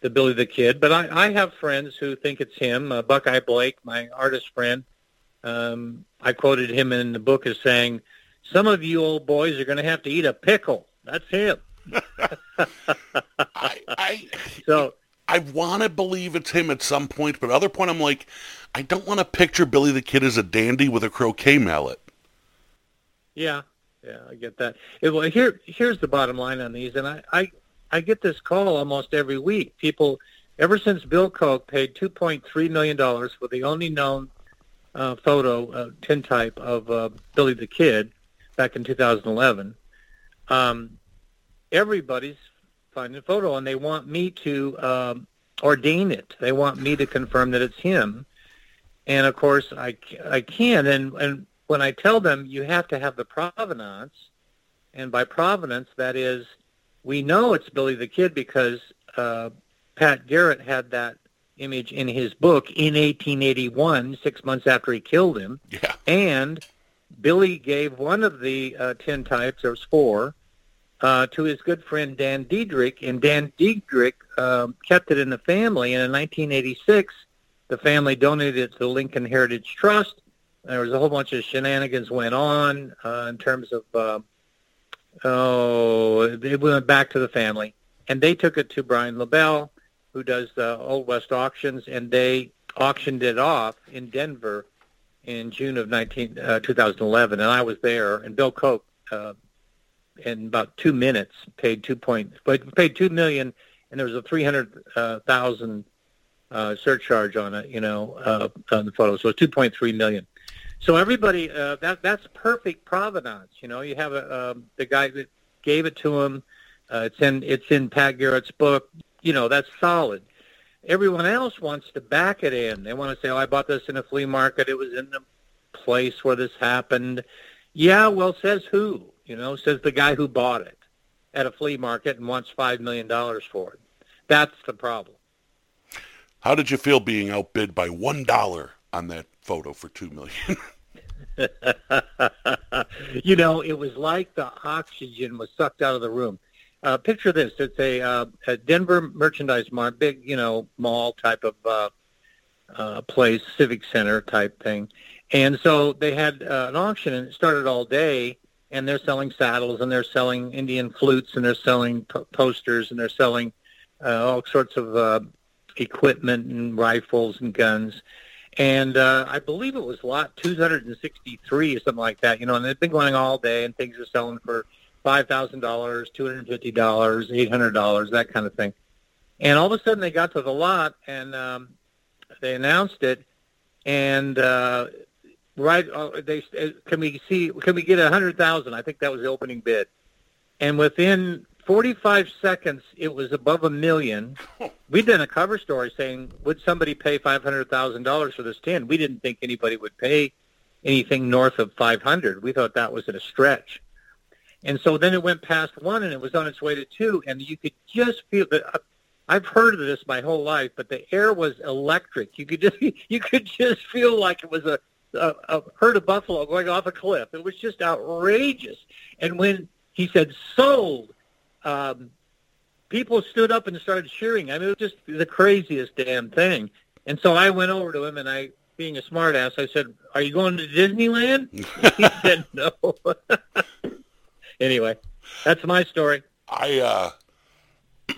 Speaker 4: the Billy the Kid. But I, I have friends who think it's him. Uh, Buckeye Blake, my artist friend, um, I quoted him in the book as saying, "Some of you old boys are going to have to eat a pickle." That's him.
Speaker 1: I, I,
Speaker 4: So.
Speaker 1: I want to believe it's him at some point, but other point I'm like, I don't want to picture Billy the Kid as a dandy with a croquet mallet.
Speaker 4: Yeah, yeah, I get that. It, well, here, here's the bottom line on these, and I, I, I get this call almost every week. People, ever since Bill Koch paid 2.3 million dollars for the only known uh, photo, uh, tintype of uh, Billy the Kid, back in 2011, um, everybody's finding a photo, and they want me to um, ordain it. They want me to confirm that it's him. And of course, I, I can. And, and when I tell them you have to have the provenance, and by provenance, that is, we know it's Billy the Kid because uh, Pat Garrett had that image in his book in 1881, six months after he killed him.
Speaker 1: Yeah.
Speaker 4: And Billy gave one of the uh, tin types, there was four, uh, to his good friend Dan Dedrick, and Dan Dedrick um, kept it in the family. And in 1986, the family donated it to the Lincoln Heritage Trust. There was a whole bunch of shenanigans went on uh, in terms of, uh, oh, it went back to the family. And they took it to Brian Lebel, who does the Old West auctions, and they auctioned it off in Denver in June of 19, uh, 2011. And I was there, and Bill Koch, uh, in about two minutes, paid two point, but paid two million, and there was a three hundred thousand uh, surcharge on it, you know, uh, on the photo. So it's two point three million. So everybody, uh, that that's perfect provenance. You know, you have a um, the guy that gave it to him. Uh, it's in it's in Pat Garrett's book. You know, that's solid. Everyone else wants to back it in. They want to say, "Oh, I bought this in a flea market. It was in the place where this happened. Yeah, well, says who? You know, says the guy who bought it at a flea market and wants $5 million for it. That's the problem.
Speaker 1: How did you feel being outbid by $1 on that photo for 2 million?
Speaker 4: you know, it was like the oxygen was sucked out of the room. Uh, picture this: it's a, uh, a Denver merchandise mart, big, you know, mall type of uh, uh, place, civic center type thing. And so they had uh, an auction, and it started all day. And they're selling saddles, and they're selling Indian flutes, and they're selling po- posters, and they're selling uh, all sorts of uh, equipment and rifles and guns and uh, I believe it was lot 263 or something like that. You know, and they've been going all day, and things are selling for five thousand dollars, two hundred fifty dollars, eight hundred dollars, that kind of thing. And all of a sudden, they got to the lot, and um, they announced it, and uh, right, uh, they uh, can we see? Can we get a hundred thousand? I think that was the opening bid, and within 45 seconds, it was above a million. We'd done a cover story saying, would somebody pay $500,000 for this tin? We didn't think anybody would pay anything north of 500. We thought that was at a stretch. And so then it went past one and it was on its way to two and you could just feel that uh, I've heard of this my whole life, but the air was electric. You could just, you could just feel like it was a, a, a herd of buffalo going off a cliff. It was just outrageous. And when he said sold, um, people stood up and started cheering. I mean, it was just the craziest damn thing. And so I went over to him and I, being a smartass, I said, "Are you going to Disneyland?" he said, "No." anyway, that's my story.
Speaker 1: I uh,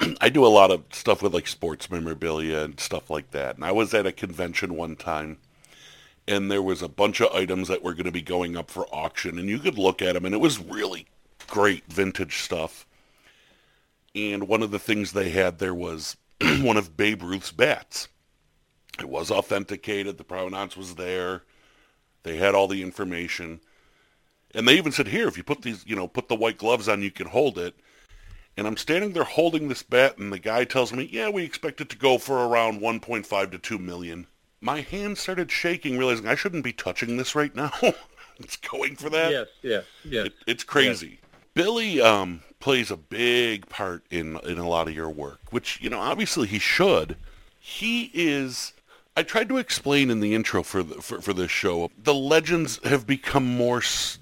Speaker 1: I do a lot of stuff with like sports memorabilia and stuff like that. And I was at a convention one time, and there was a bunch of items that were going to be going up for auction, and you could look at them, and it was really great vintage stuff and one of the things they had there was one of Babe Ruth's bats. It was authenticated. The provenance was there. They had all the information. And they even said, here, if you put these, you know, put the white gloves on, you can hold it. And I'm standing there holding this bat, and the guy tells me, yeah, we expect it to go for around 1.5 to 2 million. My hand started shaking, realizing I shouldn't be touching this right now. it's going for that.
Speaker 4: Yes, yes, yes. It,
Speaker 1: it's crazy. Yes. Billy um, plays a big part in in a lot of your work, which you know obviously he should. He is. I tried to explain in the intro for the, for, for this show. The legends have become more s-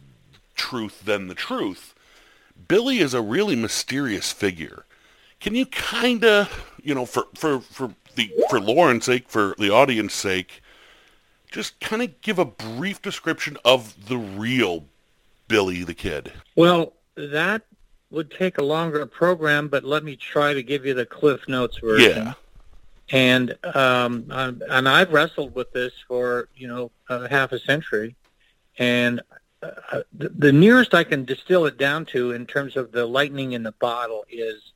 Speaker 1: truth than the truth. Billy is a really mysterious figure. Can you kind of, you know, for for for the for Lauren's sake, for the audience sake, just kind of give a brief description of the real Billy the Kid?
Speaker 4: Well, that would take a longer program, but let me try to give you the Cliff Notes version.
Speaker 1: Yeah.
Speaker 4: And um, and I've wrestled with this for you know uh, half a century, and uh, the, the nearest I can distill it down to in terms of the lightning in the bottle is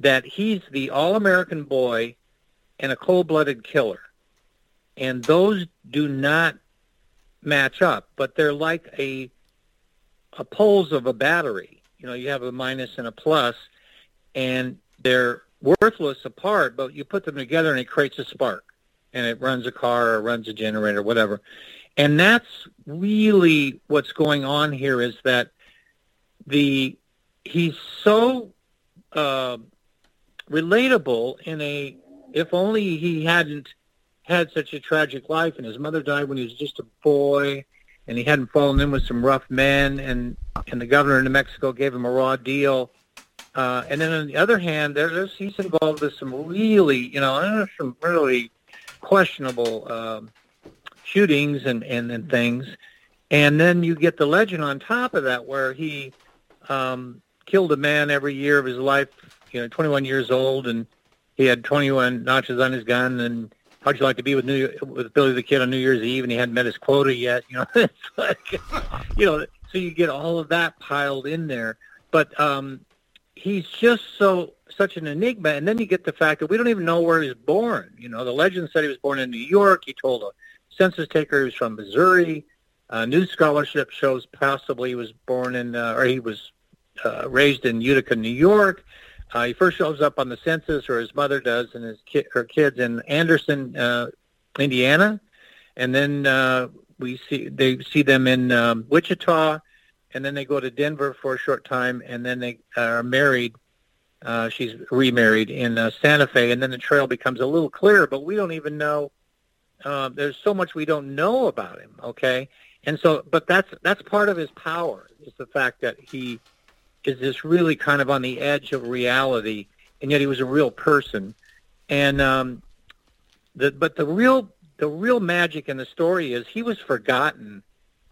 Speaker 4: that he's the all-American boy and a cold-blooded killer, and those do not match up, but they're like a a poles of a battery. You know, you have a minus and a plus, and they're worthless apart, but you put them together and it creates a spark, and it runs a car or runs a generator, whatever. And that's really what's going on here is that the he's so uh, relatable in a if only he hadn't had such a tragic life and his mother died when he was just a boy and he hadn't fallen in with some rough men, and and the governor of New Mexico gave him a raw deal. Uh, and then on the other hand, there's he's involved with some really, you know, some really questionable um, shootings and, and and things. And then you get the legend on top of that, where he um, killed a man every year of his life. You know, 21 years old, and he had 21 notches on his gun, and how'd you like to be with New with Billy the Kid on New Year's Eve, and he hadn't met his quota yet. You know, it's like, you know, so you get all of that piled in there. But um, he's just so such an enigma, and then you get the fact that we don't even know where he was born. You know, the legend said he was born in New York. He told a census taker he was from Missouri. Uh, new scholarship shows possibly he was born in, uh, or he was uh, raised in Utica, New York. Uh, he first shows up on the census, or his mother does, and his ki- her kids in Anderson, uh, Indiana, and then uh, we see they see them in um, Wichita, and then they go to Denver for a short time, and then they are married. Uh, she's remarried in uh, Santa Fe, and then the trail becomes a little clearer. But we don't even know. Uh, there's so much we don't know about him. Okay, and so, but that's that's part of his power is the fact that he is this really kind of on the edge of reality, and yet he was a real person. And um, the but the real the real magic in the story is he was forgotten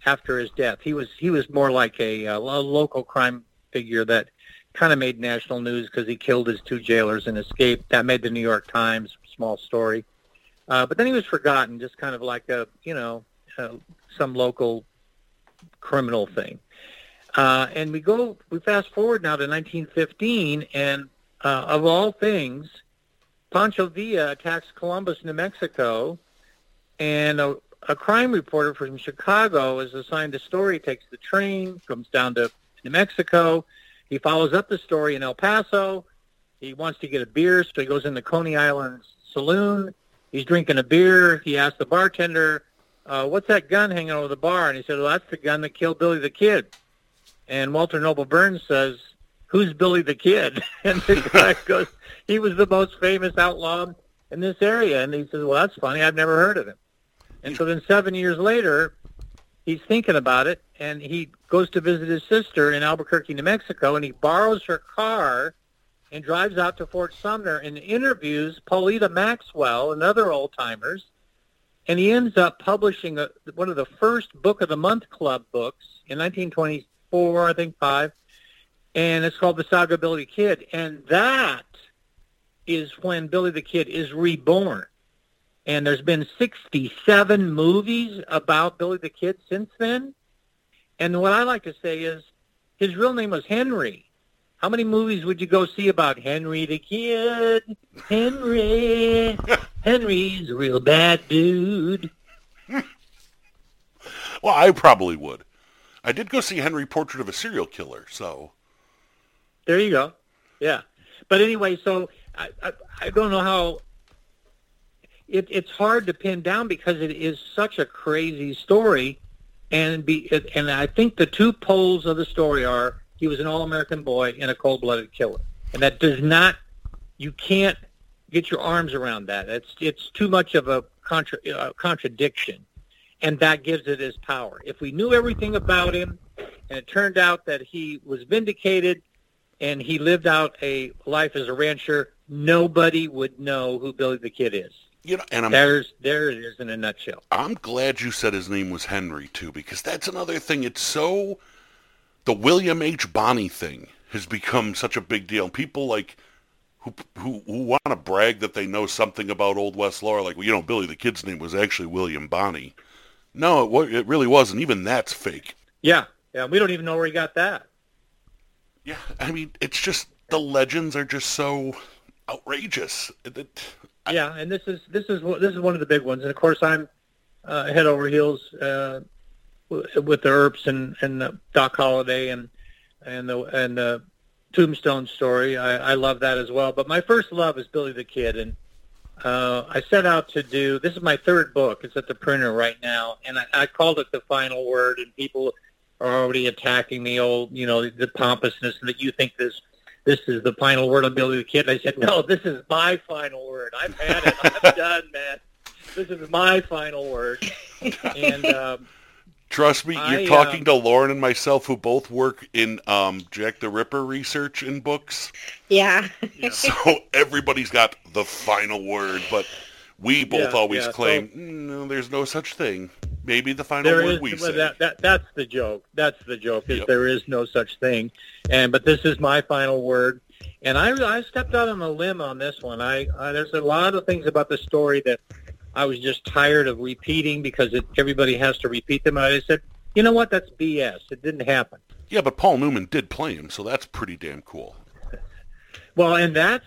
Speaker 4: after his death. He was he was more like a, a local crime figure that kind of made national news because he killed his two jailers and escaped. That made the New York Times. Small story, uh, but then he was forgotten, just kind of like a you know uh, some local criminal thing. Uh, and we go, we fast forward now to 1915, and uh, of all things, Pancho Villa attacks Columbus, New Mexico, and a, a crime reporter from Chicago is assigned the story, takes the train, comes down to New Mexico. He follows up the story in El Paso. He wants to get a beer, so he goes in the Coney Island saloon. He's drinking a beer. He asks the bartender, uh, what's that gun hanging over the bar? And he said, well, that's the gun that killed Billy the Kid. And Walter Noble Burns says, who's Billy the Kid? And the guy goes, he was the most famous outlaw in this area. And he says, well, that's funny. I've never heard of him. And so then seven years later, he's thinking about it, and he goes to visit his sister in Albuquerque, New Mexico, and he borrows her car and drives out to Fort Sumner and interviews Paulita Maxwell and other old-timers and he ends up publishing a, one of the first Book of the Month Club books in 1924, I think five, and it's called The Saga of Billy the Kid, and that is when Billy the Kid is reborn. And there's been 67 movies about Billy the Kid since then. And what I like to say is his real name was Henry. How many movies would you go see about Henry the Kid? Henry. Henry's a real bad dude.
Speaker 1: well, I probably would. I did go see Henry Portrait of a Serial Killer, so.
Speaker 4: There you go. Yeah. But anyway, so I, I, I don't know how. It, it's hard to pin down because it is such a crazy story, and be and I think the two poles of the story are he was an all-American boy and a cold-blooded killer, and that does not, you can't get your arms around that. It's it's too much of a contra, uh, contradiction, and that gives it his power. If we knew everything about him, and it turned out that he was vindicated, and he lived out a life as a rancher, nobody would know who Billy the Kid is.
Speaker 1: You know, and I'm,
Speaker 4: there's there it is in a nutshell.
Speaker 1: I'm glad you said his name was Henry too, because that's another thing. It's so the William H. Bonney thing has become such a big deal. People like who who, who want to brag that they know something about Old West lore, like well, you know, Billy the Kid's name was actually William Bonney. No, it, it really wasn't. Even that's fake.
Speaker 4: Yeah, yeah. We don't even know where he got that.
Speaker 1: Yeah, I mean, it's just the legends are just so outrageous. It,
Speaker 4: I, yeah, and this is this is this is one of the big ones, and of course I'm uh, head over heels uh, with the Earps and and Doc Holliday and and the and the Tombstone story. I, I love that as well. But my first love is Billy the Kid, and uh, I set out to do. This is my third book. It's at the printer right now, and I, I called it the final word. And people are already attacking the old, you know, the pompousness that you think this this is the final word on Billy the Kid. And I said, no, this is my final word. I've had it. I'm done, man. This is my final word. And um,
Speaker 1: Trust me, you're I, talking uh, to Lauren and myself, who both work in um, Jack the Ripper research in books.
Speaker 2: Yeah.
Speaker 1: so everybody's got the final word, but we both
Speaker 4: yeah,
Speaker 1: always
Speaker 4: yeah,
Speaker 1: claim
Speaker 4: so,
Speaker 1: no, there's no such thing. Maybe the final word
Speaker 4: is,
Speaker 1: we
Speaker 4: well,
Speaker 1: say.
Speaker 4: That, that, that's the joke. That's the joke. Is
Speaker 1: yep.
Speaker 4: there is no such thing, and but this is my final word. And I, I stepped out on a limb on this one. I, I there's a lot of things about the story that I was just tired of repeating because it, everybody has to repeat them. And I said, you know what? That's BS. It didn't happen.
Speaker 1: Yeah, but Paul Newman did play him, so that's pretty damn cool.
Speaker 4: well, and that's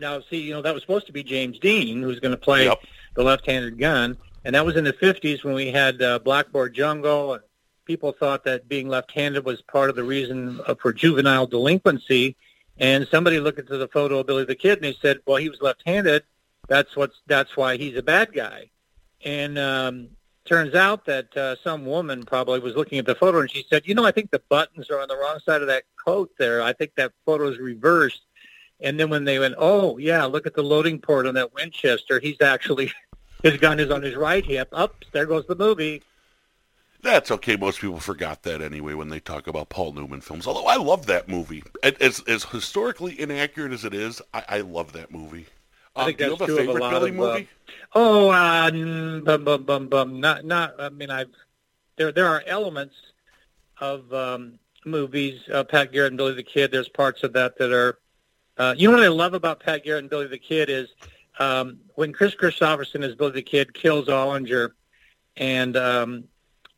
Speaker 4: now see, you know, that was supposed to be James Dean, who's going to play
Speaker 1: yep.
Speaker 4: the left-handed gun, and that was in the '50s when we had uh, Blackboard Jungle, and people thought that being left-handed was part of the reason uh, for juvenile delinquency. And somebody looked into the photo of Billy the Kid, and he said, "Well, he was left-handed." That's what's that's why he's a bad guy. And um, turns out that uh, some woman probably was looking at the photo and she said, you know, I think the buttons are on the wrong side of that coat there. I think that photo is reversed. And then when they went, oh, yeah, look at the loading port on that Winchester. He's actually, his gun is on his right hip. Up, there goes the movie.
Speaker 1: That's okay. Most people forgot that anyway when they talk about Paul Newman films. Although I love that movie. As, as historically inaccurate as it is, I, I love that movie.
Speaker 4: I think
Speaker 1: um,
Speaker 4: that's
Speaker 1: you have a
Speaker 4: true of a lot
Speaker 1: Billy
Speaker 4: of, uh. Oh, uh, bum, bum, bum, bum. Not, not. I mean, I've there. There are elements of um, movies. Uh, Pat Garrett and Billy the Kid. There's parts of that that are. Uh, you know what I love about Pat Garrett and Billy the Kid is um, when Kris Kristofferson as Billy the Kid kills Ollinger and um,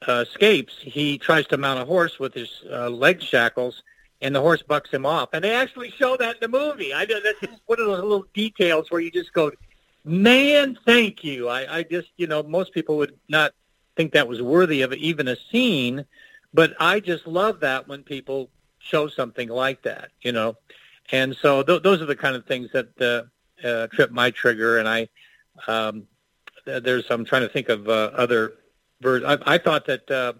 Speaker 4: uh, escapes. He tries to mount a horse with his uh, leg shackles, and the horse bucks him off. And they actually show that in the movie. I know that's one of those little details where you just go, man, thank you. I, I just, you know, most people would not think that was worthy of even a scene, but I just love that when people show something like that, you know. And so th- those are the kind of things that uh, uh, trip my trigger. And I, um, there's, I'm trying to think of uh, other versions. I, I thought that uh,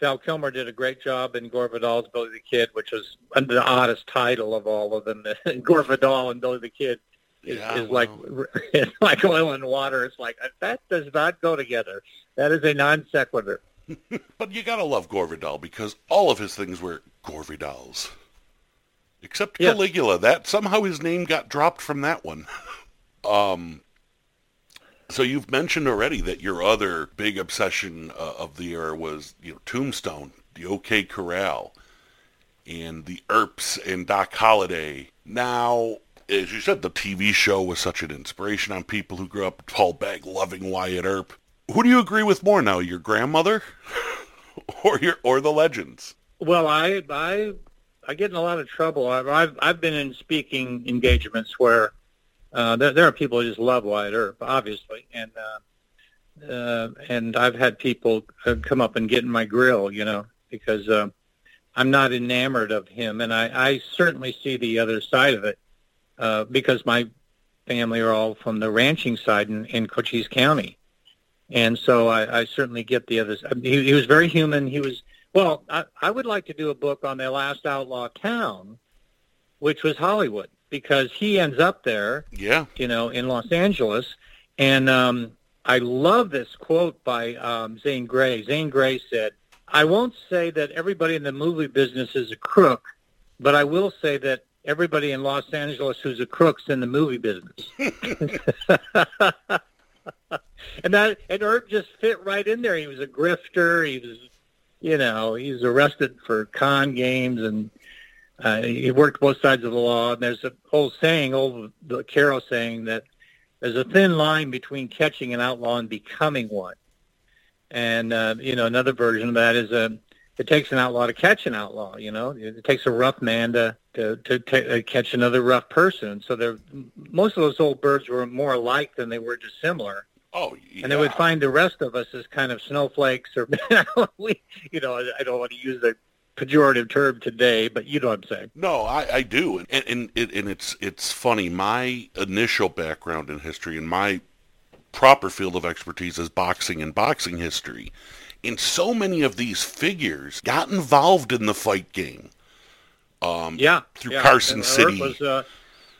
Speaker 4: Val Kilmer did a great job in Gore Vidal's Billy the Kid, which was the oddest title of all of them. Gore Vidal and Billy the Kid is,
Speaker 1: Yeah,
Speaker 4: is like it's like oil and water. It's like that does not go together. That is a non sequitur.
Speaker 1: But you gotta love Gore Vidal because all of his things were Gore Vidal's. Except. Caligula. That somehow his name got dropped from that one. um so you've mentioned already that your other big obsession uh, of the era was, you know, Tombstone, the OK Corral, and the Earps and Doc Holliday. Now, as you said, the TV show was such an inspiration on people who grew up Paul Begg loving Wyatt Earp. Who do you agree with more now, your grandmother or your or the legends?
Speaker 4: Well, I I I get in a lot of trouble. I've, I've been in speaking engagements where uh, there, there are people who just love Wyatt Earp, obviously, and uh, uh, and I've had people uh, come up and get in my grill, you know, because uh, I'm not enamored of him, and I, I certainly see the other side of it uh, because my family are all from the ranching side in, in Cochise County, and so I, I certainly get the other. He, he was very human. He was well. I, I would like to do a book on the last outlaw town, which was Hollywood, because he ends up there
Speaker 1: Yeah.
Speaker 4: you know, in Los Angeles. And um, I love this quote by um, Zane Grey. Zane Grey said, I won't say that everybody in the movie business is a crook, but I will say that everybody in Los Angeles who's a crook's in the movie business. and that and Earp just fit right in there. He was a grifter. He was, you know, he was arrested for con games and uh, he worked both sides of the law. And there's a old saying, old vaquero saying that there's a thin line between catching an outlaw and becoming one. And uh, you know, another version of that is a it takes an outlaw to catch an outlaw. You know, it takes a rough man to to to, ta- uh catch another rough person. So there, most of those old birds were more alike than they were dissimilar
Speaker 1: Oh, yeah.
Speaker 4: and they would find the rest of us as kind of snowflakes or we you know I don't want to use a pejorative term today but you know what I'm saying
Speaker 1: No, I, I do, and and, it, and it's it's funny. My initial background in history and my proper field of expertise is boxing and boxing history, and so many of these figures got involved in the fight game. Um,
Speaker 4: yeah
Speaker 1: through
Speaker 4: yeah.
Speaker 1: Carson
Speaker 4: And
Speaker 1: City.
Speaker 4: was uh,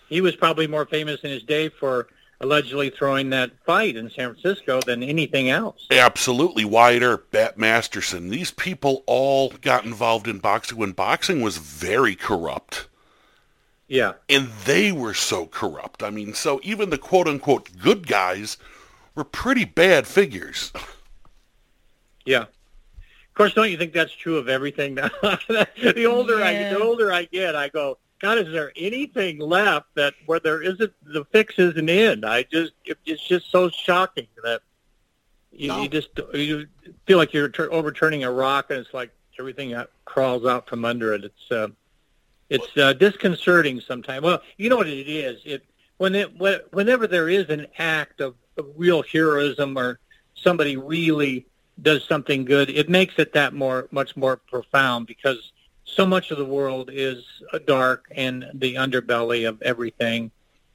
Speaker 4: he was probably more famous in his day for allegedly throwing that fight in San Francisco than anything else
Speaker 1: Absolutely, Wyatt Earp, Bat Masterson. These people all got involved in boxing when boxing was very corrupt.
Speaker 4: yeah
Speaker 1: And they were so corrupt. I mean, so even the quote-unquote good guys were pretty bad figures.
Speaker 4: Yeah. Of course, don't you think that's true of everything? now? the older I
Speaker 2: Yeah.
Speaker 4: the older I get, I go, God, is there anything left that where there isn't the fix isn't in? I just it, it's just so shocking that you,
Speaker 1: No.
Speaker 4: you just you feel like you're tur overturning a rock, and it's like everything out, crawls out from under it. It's uh, it's uh, disconcerting sometimes. Well, you know what it is. It when it when, whenever there is an act of, of real heroism or somebody really does something good, it makes it that more much more profound because so much of the world is uh, dark and the underbelly of everything,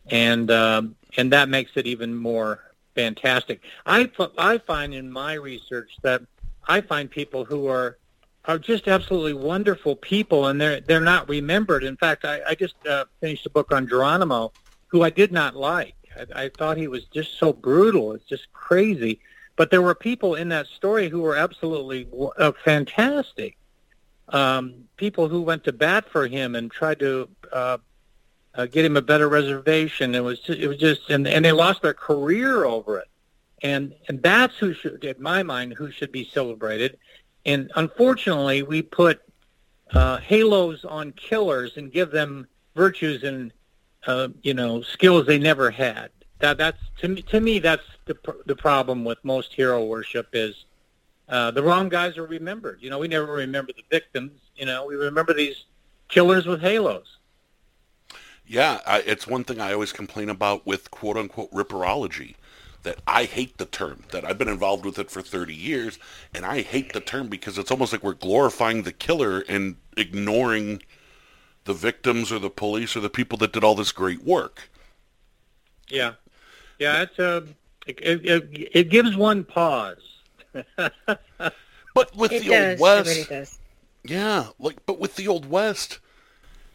Speaker 4: and um, and that makes it even more fantastic. I I find in my research that I find people who are are just absolutely wonderful people, and they're they're not remembered. In fact, I, I just uh, finished a book on Geronimo, who I did not like. I, I thought he was just so brutal. It's just crazy. But there were people in that story who were absolutely uh, fantastic. Um, people who went to bat for him and tried to uh, uh, get him a better reservation. It was it was just, and, and they lost their career over it. And and that's who should, in my mind, who should be celebrated. And unfortunately, we put uh, halos on killers and give them virtues and uh, you know skills they never had. That that's to me, to me that's the the problem with most hero worship is uh, the wrong guys are remembered. You know, we never remember the victims. You know, we remember these killers with halos.
Speaker 1: Yeah, I, it's one thing I always complain about with quote unquote ripperology. That I hate the term. That I've been involved with it for 30 years, and I hate the term because it's almost like we're glorifying the killer and ignoring the victims or the police or the people that did all this great work.
Speaker 4: Yeah, yeah, it's. Uh, it, it, it gives one pause.
Speaker 1: but with
Speaker 2: it
Speaker 1: the
Speaker 2: does.
Speaker 1: old west,
Speaker 2: really
Speaker 1: yeah, like but with the old west,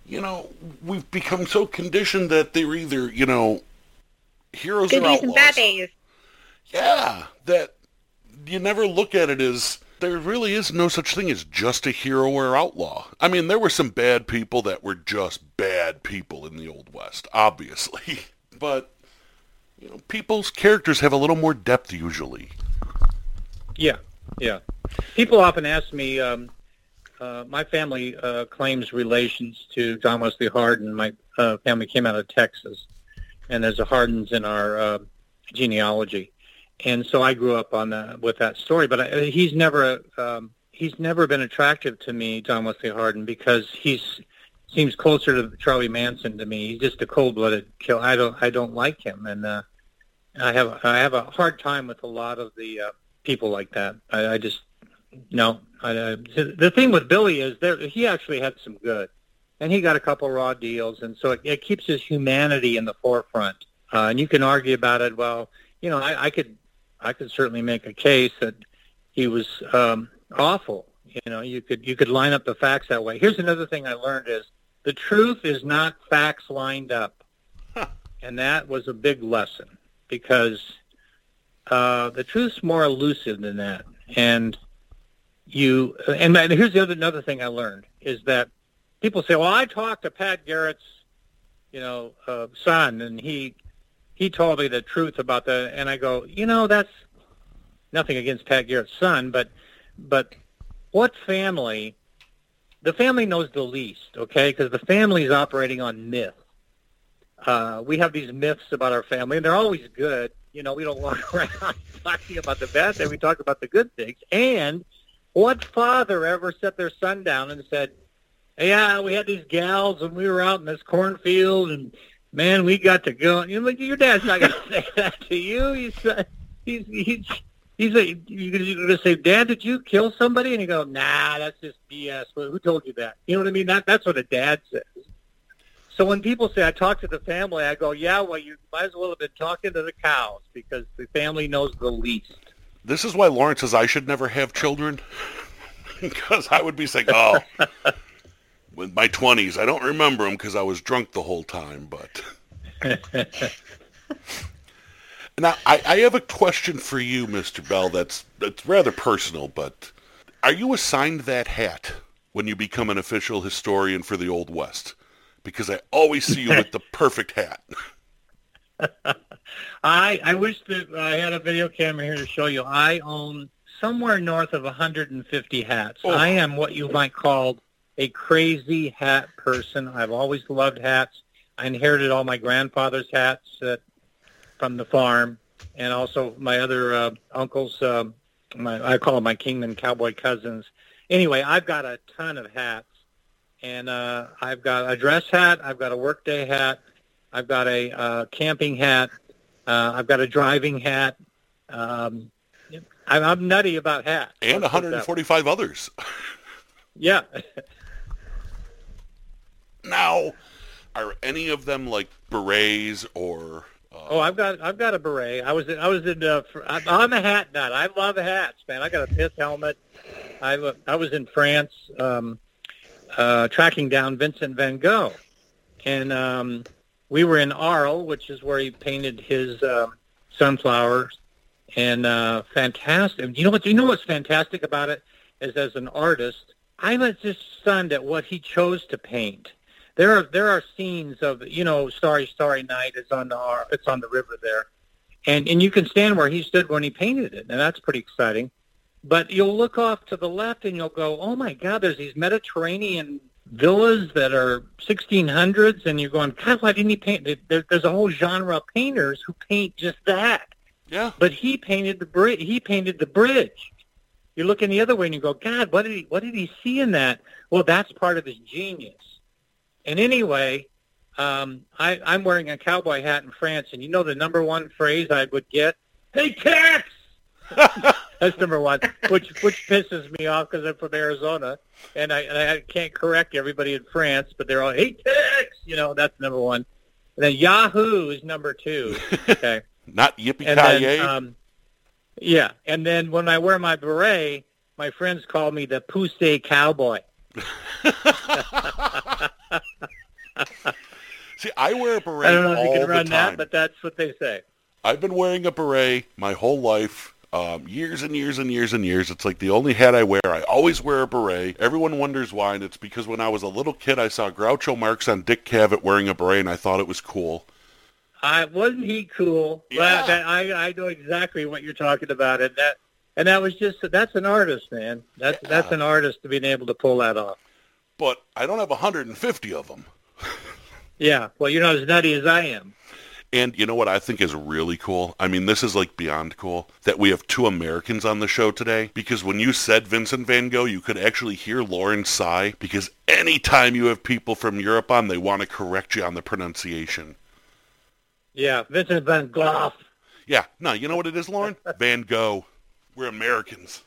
Speaker 1: you know, we've become so conditioned that they're either you know heroes
Speaker 2: Good
Speaker 1: or
Speaker 2: days and
Speaker 1: outlaws.
Speaker 2: bad days.
Speaker 1: Yeah, that you never look at it as there really is no such thing as just a hero or outlaw. I mean, there were some bad people that were just bad people in the Old West, obviously. But, you know, people's characters have a little more depth usually.
Speaker 4: Yeah, yeah. People often ask me, um, uh, my family uh, claims relations to John Wesley Hardin. My uh, family came out of Texas, and there's a Hardins in our uh, genealogy, and so I grew up on the, with that story. But I, he's never um, he's never been attractive to me, John Wesley Hardin, because he's seems closer to Charlie Manson to me. He's just a cold-blooded kill. I don't I don't like him, and uh, I have I have a hard time with a lot of the uh, people like that. I, I just no. I, uh, the thing with Billy is there he actually had some good, and he got a couple raw deals, and so it, it keeps his humanity in the forefront. Uh, and you can argue about it. Well, you know, I, I could I could certainly make a case that he was um, awful. You know, you could you could line up the facts that way. Here's another thing I learned is the truth is not facts lined up. And that was a big lesson because uh, the truth's more elusive than that. And you, and here's the other another thing I learned is that people say, "Well, I talked to Pat Garrett's, you know, uh, son, and he he told me the truth about that." And I go, you know, that's nothing against Pat Garrett's son, but but what family? The family knows the least, okay? Because the family is operating on myth. Uh, we have these myths about our family, and they're always good. You know, we don't walk around talking about the bad thing. We talk about the good things. And what father ever set their son down and said, "Yeah, we had these gals, and we were out in this cornfield, and man, we got to go." You know, your dad's not going to say that to you. He's uh, he's he's he's like, you're going to say, Dad, did you kill somebody? And you go, Nah, that's just BS. Who told you that? You know what I mean? That that's what a dad says. So when people say I talk to the family, I go, Yeah, well, you might as well have been talking to the cows because the family knows the least.
Speaker 1: This is why Lauren says I should never have children. because I would be saying, oh, with my 20s, I don't remember them because I was drunk the whole time, but... now, I, I have a question for you, Mr. Bell, that's, that's rather personal, but are you assigned that hat when you become an official historian for the Old West? Because I always see you with the perfect hat.
Speaker 4: I I wish that I had a video camera here to show you. I own somewhere north of 150 hats.
Speaker 1: Oh.
Speaker 4: I am what you might call a crazy hat person. I've always loved hats. I inherited all my grandfather's hats uh, from the farm, and also my other uh, uncles. Uh, my I call them my Kingman cowboy cousins. Anyway, I've got a ton of hats, and uh, I've got a dress hat. I've got a workday hat. I've got a uh, camping hat. Uh, I've got a driving hat. Um, I'm, I'm nutty about hats.
Speaker 1: And
Speaker 4: Let's put it that way.
Speaker 1: 145 others.
Speaker 4: Yeah.
Speaker 1: Now, are any of them like berets or uh,
Speaker 4: Oh, I've got I've got a beret. I was in, I was in uh, fr- I- I'm a hat nut. I love hats, man. I got a pith helmet. I I was in France um, uh, tracking down Vincent Van Gogh, and um, we were in Arles, which is where he painted his uh, sunflowers. And uh, fantastic. You know what? You know what's fantastic about it is as an artist, I was just stunned at what he chose to paint there are there are scenes of you know starry starry night is on the it's on the river there and and you can stand where he stood when he painted it and that's pretty exciting but you'll look off to the left and you'll go oh my god there's these mediterranean villas that are 1600s and you're going god why didn't he paint there, there's a whole genre of painters who paint just that
Speaker 1: Yeah.
Speaker 4: but he painted the bridge he painted the bridge you look in the other way and you go god what did he what did he see in that well that's part of his genius and anyway, um, I, I'm wearing a cowboy hat in France, and you know the number one phrase I would get? Hey, Tex! That's number one, which which pisses me off because I'm from Arizona, and I, and I can't correct everybody in France, but they're all, hey, Tex! You know, that's number one. And then Yahoo is number two. Okay.
Speaker 1: Not yippee ki
Speaker 4: um, yeah, and then when I wear my beret, my friends call me the Pousse Cowboy.
Speaker 1: See, I wear a beret
Speaker 4: I don't know if you can run that, but that's what they say.
Speaker 1: I've been wearing a beret my whole life. Um, years and years and years and years. It's like the only hat I wear. I always wear a beret. Everyone wonders why, and it's because when I was a little kid, I saw Groucho Marx on Dick Cavett wearing a beret, and I thought it was cool.
Speaker 4: I wasn't he cool?
Speaker 1: Yeah.
Speaker 4: Well, that, I I know exactly what you're talking about, and that and that was just that's an artist, man. That's
Speaker 1: Yeah.
Speaker 4: that's an artist to being able to pull that off.
Speaker 1: But I don't have 150 of them.
Speaker 4: Yeah. Well, you're not as nutty as I am.
Speaker 1: And you know what I think is really cool? I mean, this is like beyond cool that we have two Americans on the show today because when you said Vincent van Gogh, you could actually hear Lauren sigh because anytime you have people from Europe on, they want to correct you on the pronunciation.
Speaker 4: Yeah, Vincent Van Gogh.
Speaker 1: Yeah, no, you know what it is, Lauren? Van Gogh. We're Americans.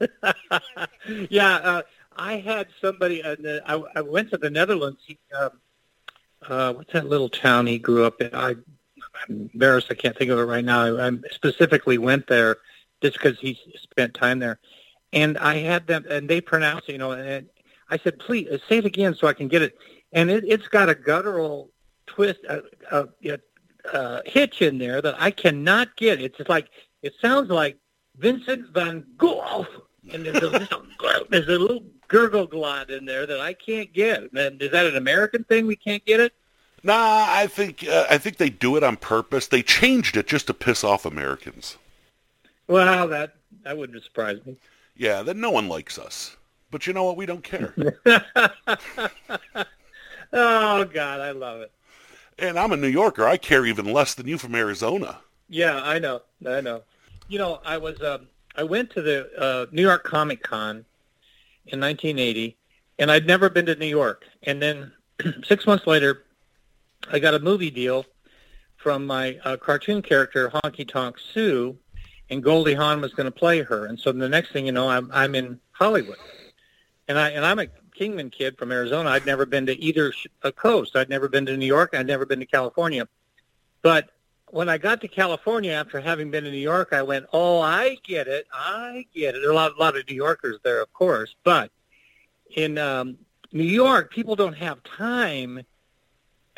Speaker 4: yeah, uh, I had somebody. Uh, I, I went to the Netherlands. He, um, uh, what's that little town he grew up in? I, I'm embarrassed. I can't think of it right now. I, I specifically went there just because he spent time there, and I had them, and they pronounced it. You know, and I said, "Please uh, say it again so I can get it." And it, it's got a guttural twist, uh, uh, yeah, uh, hitch in there that I cannot get. It's just like it sounds like Vincent van Gogh, and there's a little, there's a little gurgle glot in there that I can't get. And is that an American thing? We can't get it.
Speaker 1: Nah, I think uh, I think they do it on purpose. They changed it just to piss off Americans.
Speaker 4: Well, that that wouldn't surprise me.
Speaker 1: Yeah, that no one likes us. But you know what? We don't care.
Speaker 4: oh God, I love it.
Speaker 1: and I'm a New Yorker. I care even less than you from Arizona.
Speaker 4: Yeah, I know, I know. You know, I was um, I went to the uh, New York Comic Con in 1980, and I'd never been to New York. And then six months later, I got a movie deal from my uh, cartoon character Honky Tonk Sue, and Goldie Hawn was going to play her. And so the next thing you know, I'm I'm in Hollywood, and I and I'm a Kingman kid from Arizona. I'd never been to either sh- uh, coast. I'd never been to New York. I'd never been to California, but when I got to California after having been in New York, I went, "Oh, I get it. I get it." There are a lot, a lot of New Yorkers there, of course, but in um, New York, people don't have time.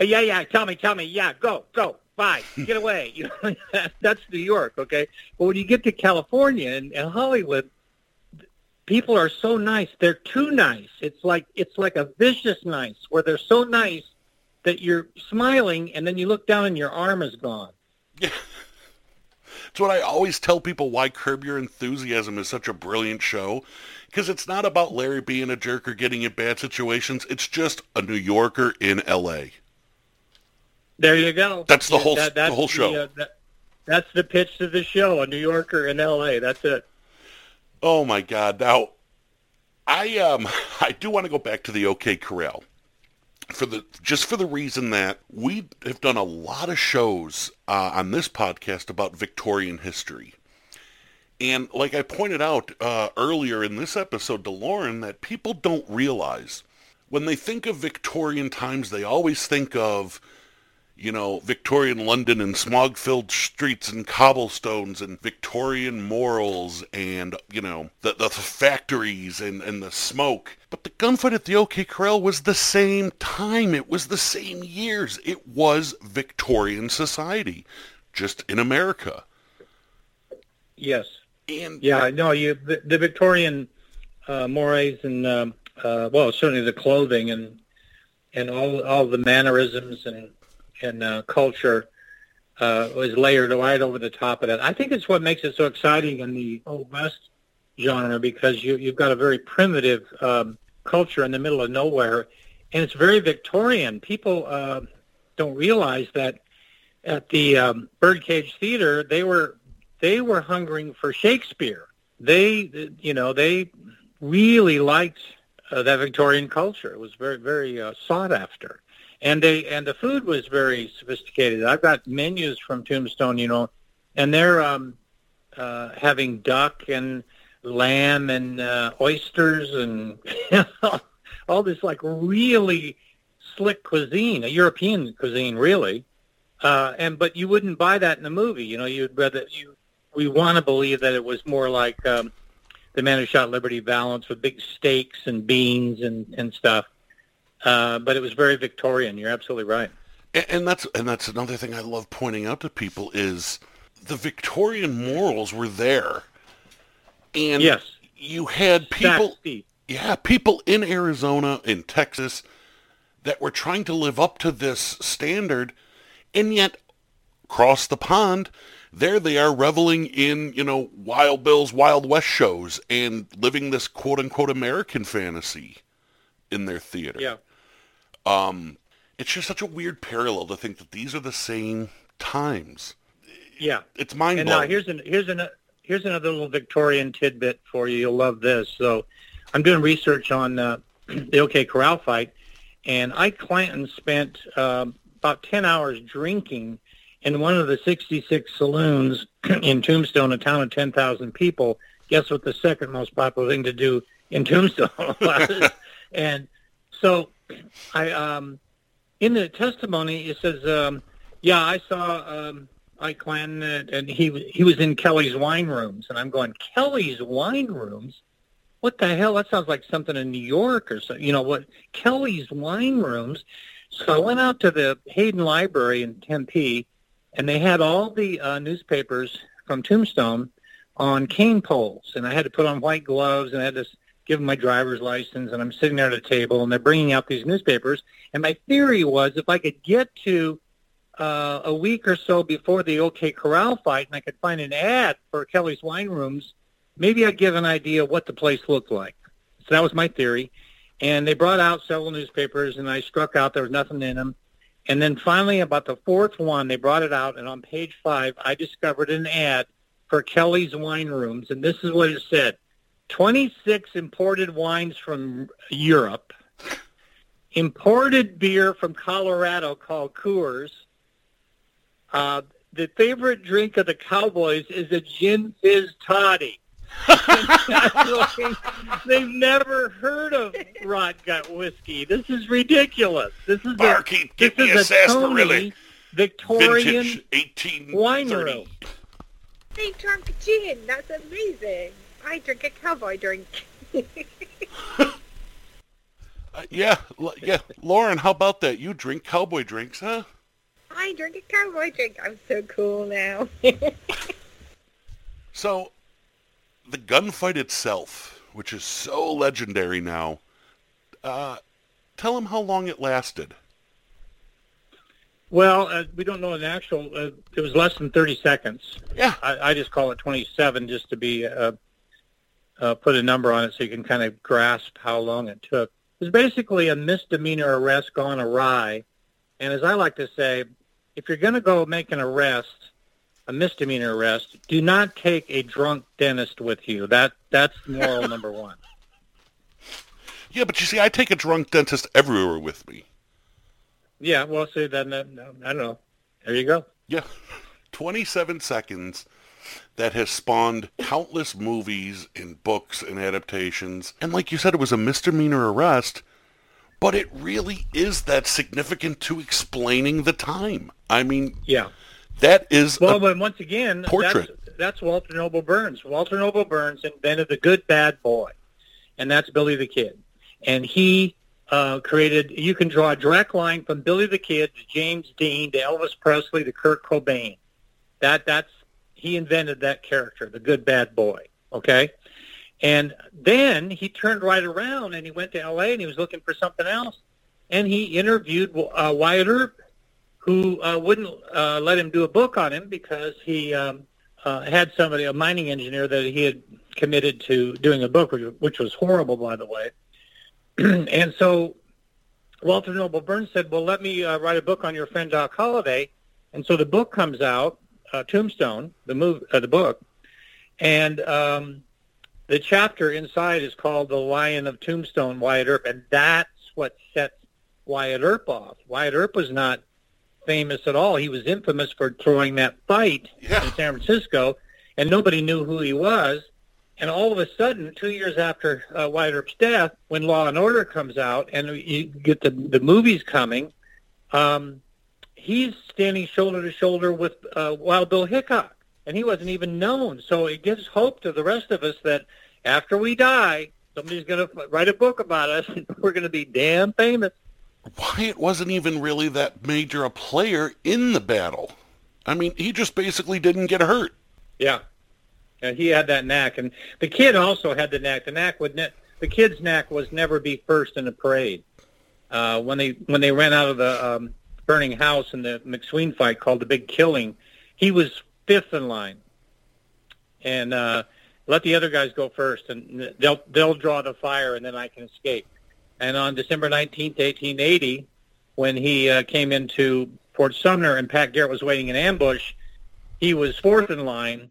Speaker 4: "Uh, Yeah, yeah. Tell me, tell me. Yeah, go, go, bye, get away. You know, that's New York, okay. But when you get to California and, and Hollywood, people are so nice. They're too nice. It's like it's like a vicious nice, where they're so nice that you're smiling, and then you look down and your arm is gone.
Speaker 1: It's what I always tell people why Curb Your Enthusiasm is such a brilliant show. Because it's not about Larry being a jerk or getting in bad situations. It's just a New Yorker in L.A.
Speaker 4: There you go.
Speaker 1: That's the
Speaker 4: Yeah,
Speaker 1: whole-
Speaker 4: that-
Speaker 1: the whole show.
Speaker 4: uh, that- that's the pitch to the show. A New Yorker in L.A. That's it.
Speaker 1: Oh my God! Now, I um I do want to go back to the OK Corral for the just for the reason that we have done a lot of shows uh, on this podcast about Victorian history, and like I pointed out uh, earlier in this episode to Lauren, that people don't realize when they think of Victorian times, they always think of you know, Victorian London and smog-filled streets and cobblestones and Victorian morals and, you know, the, the factories and, and the smoke. But the gunfight at the OK Corral was the same time. It was the same years. It was Victorian society, just in America.
Speaker 4: Yes.
Speaker 1: And
Speaker 4: Yeah, no, you the, the Victorian uh, mores and um, uh, well, certainly the clothing and and all all the mannerisms and and uh, culture uh, was layered right over the top of that. I think it's what makes it so exciting in the old west genre because you you've got a very primitive um, culture in the middle of nowhere, and it's very Victorian. People uh, don't realize that at the um, Birdcage Theater they were they were hungering for Shakespeare. They you know they really liked uh, that Victorian culture. It was very very uh, sought after and they and the food was very sophisticated. I've got menus from Tombstone, you know, and they're um, uh, having duck and lamb and uh, oysters and all this like really slick cuisine, a European cuisine, really. Uh, and but you wouldn't buy that in a movie, you know. You'd rather you. We want to believe that it was more like um, the Man Who Shot Liberty Valance with big steaks and beans and and stuff. Uh, but it was very Victorian. You're absolutely right.
Speaker 1: And, and that's and that's another thing I love pointing out to people is the Victorian morals were there, and
Speaker 4: yes,
Speaker 1: you had people, yeah, people in Arizona, in Texas, that were trying to live up to this standard, and yet across the pond, there they are reveling in you know Wild Bill's Wild West shows and living this quote unquote American fantasy in their theater.
Speaker 4: Yeah.
Speaker 1: Um, it's just such a weird parallel to think that these are the same times.
Speaker 4: Yeah,
Speaker 1: it's mind
Speaker 4: and now here's an here's an here's another little Victorian tidbit for you. You'll love this. So, I'm doing research on uh, the OK Corral fight, and Ike Clanton spent um, about ten hours drinking in one of the 66 saloons in Tombstone, a town of 10,000 people. Guess what the second most popular thing to do in Tombstone was? and so I um, in the testimony it says, um, yeah, I saw um, Ike and he he was in Kelly's wine rooms, and I'm going Kelly's wine rooms. What the hell? That sounds like something in New York or so. You know what? Kelly's wine rooms. So I went out to the Hayden Library in Tempe, and they had all the uh, newspapers from Tombstone on cane poles, and I had to put on white gloves, and I had to give them my driver's license, and I'm sitting there at a table, and they're bringing out these newspapers. And my theory was if I could get to uh, a week or so before the OK Corral fight, and I could find an ad for Kelly's Wine Rooms, maybe I'd give an idea what the place looked like. So that was my theory. And they brought out several newspapers, and I struck out there was nothing in them. And then finally, about the fourth one, they brought it out, and on page five, I discovered an ad for Kelly's Wine Rooms, and this is what it said. 26 imported wines from Europe, imported beer from Colorado called Coors. Uh, the favorite drink of the Cowboys is a gin fizz toddy. They've never heard of rot gut whiskey. This is ridiculous. This is
Speaker 1: Barkeep,
Speaker 4: a, this
Speaker 1: give me
Speaker 4: is
Speaker 1: a
Speaker 4: a
Speaker 1: sarsaparilla.
Speaker 4: Tony Victorian
Speaker 1: Vintage 1830.
Speaker 4: wine room.
Speaker 5: They drank gin. That's amazing. I drink a cowboy drink.
Speaker 1: Uh, yeah, l- yeah. Lauren, how about that? You drink cowboy drinks, huh?
Speaker 5: I drink a cowboy drink. I'm so cool now.
Speaker 1: So, the gunfight itself, which is so legendary now, uh, tell them how long it lasted.
Speaker 4: Well, uh, we don't know an actual. Uh, it was less than 30 seconds.
Speaker 1: Yeah.
Speaker 4: I, I just call it 27 just to be uh, put a number on it so you can kind of grasp how long it took. It was basically a misdemeanor arrest gone awry. And as I like to say, if you're going to go make an arrest, a misdemeanor arrest, do not take a drunk dentist with you. That That's moral number one.
Speaker 1: Yeah, but you see, I take a drunk dentist everywhere with me.
Speaker 4: Yeah, well, see, then, uh, I don't know. There you go.
Speaker 1: Yeah. 27 seconds that has spawned countless movies and books and adaptations. And like you said, it was a misdemeanor arrest, but it really is that significant to explaining the time. I mean,
Speaker 4: Yeah.
Speaker 1: that is
Speaker 4: Well, but once again,
Speaker 1: portrait.
Speaker 4: That's, that's Walter Noble Burns. Walter Noble Burns invented the good bad boy, and that's Billy the Kid. And he uh, created. You can draw a direct line from Billy the Kid to James Dean to Elvis Presley to Kurt Cobain. That that's he invented that character, the good bad boy. Okay. And then he turned right around and he went to L.A. and he was looking for something else. And he interviewed uh, Wyatt Earp, who uh, wouldn't uh, let him do a book on him because he um, uh, had somebody, a mining engineer, that he had committed to doing a book, which, was horrible, by the way. and so Walter Noble Burns said, "Well, let me uh, write a book on your friend Doc Holliday." And so the book comes out, uh, Tombstone, the move, uh, the book, and um, the chapter inside is called "The Lion of Tombstone," Wyatt Earp, and that's what sets Wyatt Earp off. Wyatt Earp was not famous at all. He was infamous for throwing that fight
Speaker 1: Yeah.
Speaker 4: in San Francisco, and nobody knew who he was. And all of a sudden, two years after uh, Wyatt Earp's death, when Law and Order comes out, and you get the the movies coming, um, he's standing shoulder to shoulder with uh, Wild Bill Hickok, and he wasn't even known. So it gives hope to the rest of us that after we die, somebody's going to write a book about us, and we're going to be damn famous.
Speaker 1: Wyatt wasn't even really that major a player in the battle. I mean, he just basically didn't get hurt.
Speaker 4: Yeah. Yeah, he had that knack, and the kid also had the knack. The knack would ne- the kid's knack was never be first in a parade. Uh, when they when they ran out of the um, burning house in the McSween fight called the Big Killing, he was fifth in line, and uh, let the other guys go first, and they'll they'll draw the fire, and then I can escape. And on December nineteenth, eighteen eighty, when he uh, came into Fort Sumner and Pat Garrett was waiting in ambush, he was fourth in line.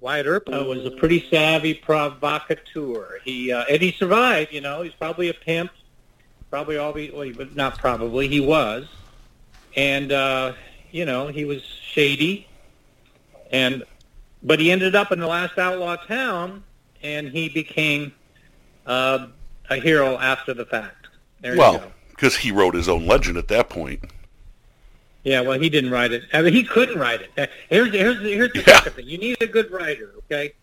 Speaker 4: Wyatt Earp was a pretty savvy provocateur. He uh, and he survived. You know, he's probably a pimp. Probably all the well, not probably he was, and uh, you know he was shady, and but he ended up in the last outlaw town, and he became uh, a hero after the fact. There
Speaker 1: well, because he wrote his own legend at that point.
Speaker 4: Yeah, well, he didn't write it. I mean, he couldn't write it. Here's here's here's the
Speaker 1: Yeah.
Speaker 4: thing. You need a good writer. Okay,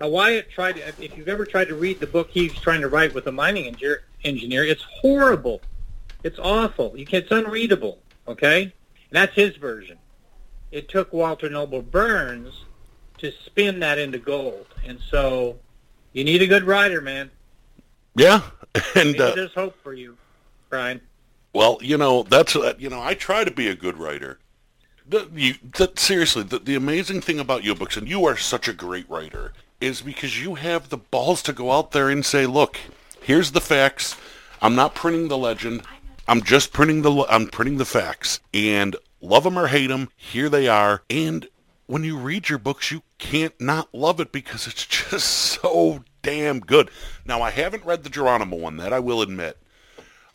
Speaker 4: uh, Wyatt tried. To, if you've ever tried to read the book he's trying to write with a mining engineer, engineer, it's horrible. It's awful. You can't, it's unreadable. Okay, and that's his version. It took Walter Noble Burns to spin that into gold, and so you need a good writer, man.
Speaker 1: Yeah, and uh,
Speaker 4: there's hope for you, Brian.
Speaker 1: well, you know that's uh, you know I try to be a good writer. The, you, the, seriously, the, the amazing thing about you books, and you are such a great writer, is because you have the balls to go out there and say, "Look, here's the facts. I'm not printing the legend. I'm just printing the I'm printing the facts. And love them or hate them, here they are. And when you read your books, you can't not love it because it's just so damn good. Now, I haven't read the Geronimo one, that I will admit.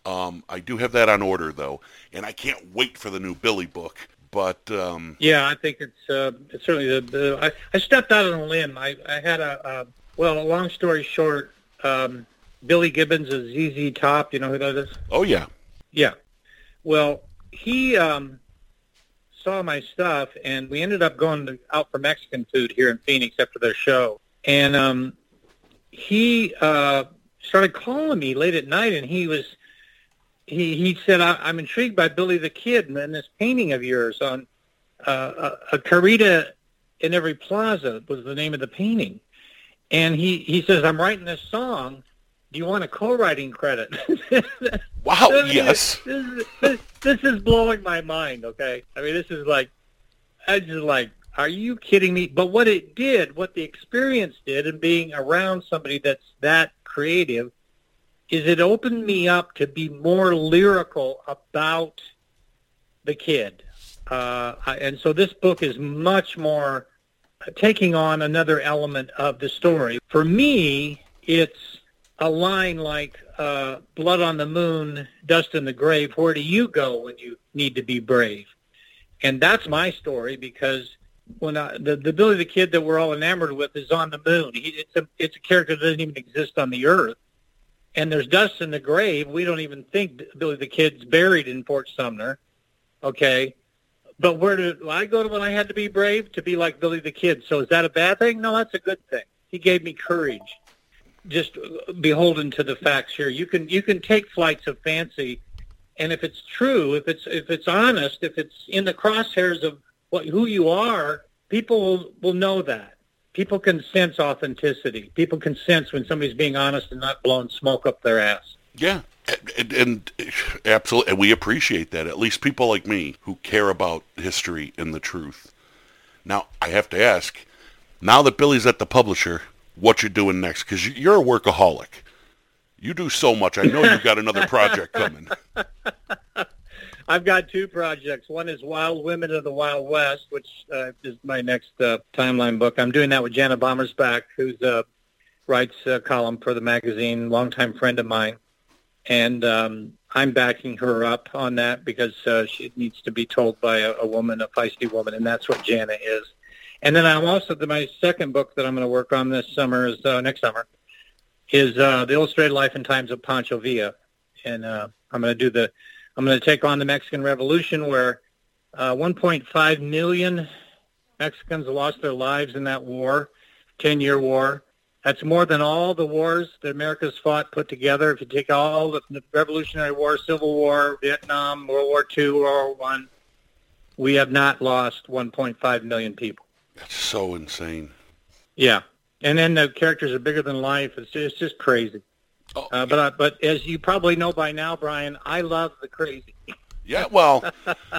Speaker 1: Um, I do have that on order though, and I can't wait for the new Billy book. But um,
Speaker 4: Yeah, I think it's uh, it's certainly the. the I, I stepped out on a limb. I, I had a uh, well, a long story short. Um, Billy Gibbons is ZZ Top. You know who that is?
Speaker 1: oh yeah,
Speaker 4: Yeah. Well, he um, saw my stuff, and we ended up going to, out for Mexican food here in Phoenix after their show. And um, he uh, started calling me late at night, and he was he he said, I, "I'm intrigued by Billy the Kid and this painting of yours on uh, a, a querida in every plaza was the name of the painting." And he he says, "I'm writing this song." You want a co-writing credit?
Speaker 1: wow,
Speaker 4: I mean,
Speaker 1: yes,
Speaker 4: This, is- this, this is blowing my mind. Okay, I mean, this is like, I just like, are you kidding me? But what it did, what the experience did, and being around somebody that's that creative, is it opened me up to be more lyrical about the kid. Uh, and so this book is much more taking on another element of the story. For me, it's a line like uh, "Blood on the moon, dust in the grave." Where do you go when you need to be brave? And that's my story because when I, the the Billy the Kid that we're all enamored with is on the moon. He, it's a it's a character that doesn't even exist on the earth, and there's dust in the grave. We don't even think Billy the Kid's buried in Fort Sumner. Okay. But where did I go to when I had to be brave? To be like Billy the Kid. So is that a bad thing? No, that's a good thing. He gave me courage. Just beholden to the facts here. You can you can take flights of fancy, and if it's true, if it's if it's honest, if it's in the crosshairs of what who you are, people will, will know that. People can sense authenticity. People can sense when somebody's being honest and not blowing smoke up their ass.
Speaker 1: Yeah, and, and absolutely, and we appreciate that. At least people like me who care about history and the truth. Now, I have to ask, now that Billy's at the publisher, what you're doing next? Because you're a workaholic. You do so much. I know you've got another project coming.
Speaker 4: I've got two projects. One is Wild Women of the Wild West, which uh, is my next uh, timeline book. I'm doing that with Jana Bommersbach, who's uh, writes a column for the magazine, longtime friend of mine, and um, I'm backing her up on that because uh, she needs to be told by a, a woman, a feisty woman, and that's what Jana is. And then I'm also my second book that I'm going to work on this summer is uh, next summer is uh, the Illustrated Life and Times of Pancho Villa, and uh, I'm going to do the I'm going to take on the Mexican Revolution, where uh, 1.5 million Mexicans lost their lives in that war, 10-year war. That's more than all the wars that America's fought put together. If you take all the, the Revolutionary War, Civil War, Vietnam, World War II, World War One, we have not lost 1.5 million people.
Speaker 1: That's so insane.
Speaker 4: Yeah, and then the characters are bigger than life. It's just, it's just crazy. Oh, uh, but uh, but as you probably know by now, Brian, I love the crazy.
Speaker 1: Yeah, well,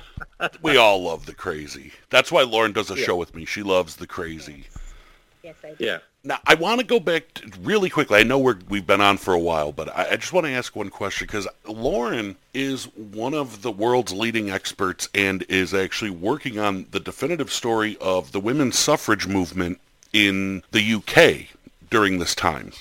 Speaker 1: we all love the crazy. That's why Lauren does a yeah. show with me. She loves the crazy.
Speaker 5: Yes, I do.
Speaker 4: Yeah.
Speaker 1: Now, I want to go back to, really quickly. I know we're, we've been on for a while, but I, I just want to ask one question because Lauren is one of the world's leading experts and is actually working on the definitive story of the women's suffrage movement in the UK during this time.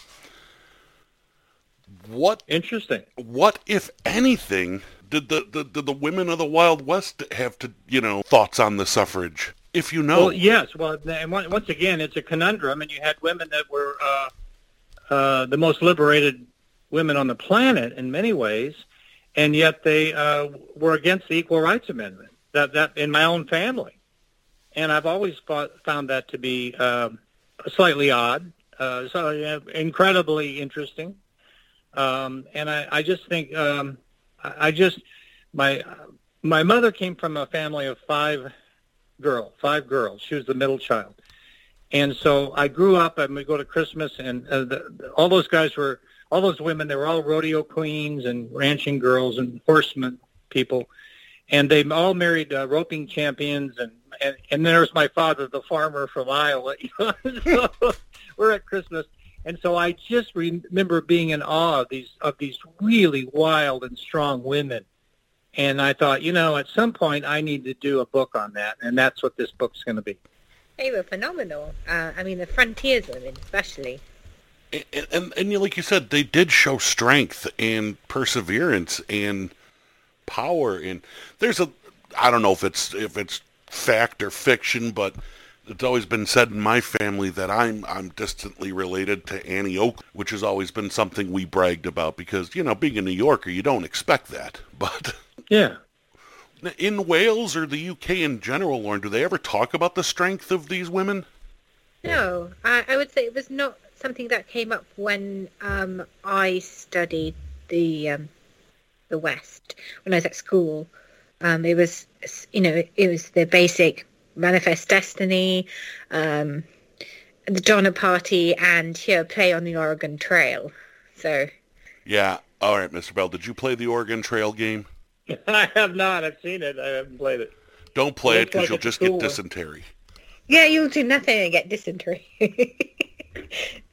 Speaker 1: What
Speaker 4: interesting?
Speaker 1: What, if anything, did the, the, did the women of the Wild West have to, you know, thoughts on the suffrage? If you know.
Speaker 4: Well, yes. Well, and once again, it's a conundrum, and you had women that were uh, uh, the most liberated women on the planet in many ways, and yet they uh, were against the Equal Rights Amendment. That that in my own family, and I've always thought, found that to be um, slightly odd, uh, so incredibly interesting. Um, and I, I just think um, I, I just my my mother came from a family of five girl, five girls. She was the middle child, and so I grew up and we go to Christmas, and uh, the, all those guys were all those women. They were all rodeo queens and ranching girls and horsemen people, and they all married uh, roping champions and. And, and there's my father, the farmer from Iowa. we're at Christmas, and so I just remember being in awe of these of these really wild and strong women. And I thought, you know, at some point I need to do a book on that, and that's what this book's going to be.
Speaker 5: They were phenomenal. Uh, I mean, the frontiers women, especially.
Speaker 1: And, and, and like you said, they did show strength and perseverance and power. And there's a, I don't know if it's if it's fact or fiction, but it's always been said in my family that I'm I'm distantly related to Annie Oakley, which has always been something we bragged about because you know being a New Yorker you don't expect that, but
Speaker 4: yeah.
Speaker 1: In Wales or the UK in general, Lauren, do they ever talk about the strength of these women?
Speaker 5: No, I, I would say it was not something that came up when um, I studied the um, the West when I was at school. Um, it was, you know, it was the basic Manifest Destiny, um, the Donner Party, and here play on the Oregon Trail. So.
Speaker 1: Yeah. All right, Mr. Bell. Did you play the Oregon Trail game?
Speaker 4: I have not. I've seen it. I haven't played it.
Speaker 1: Don't play it because like you'll just get dysentery.
Speaker 5: Yeah, you'll do nothing and get dysentery.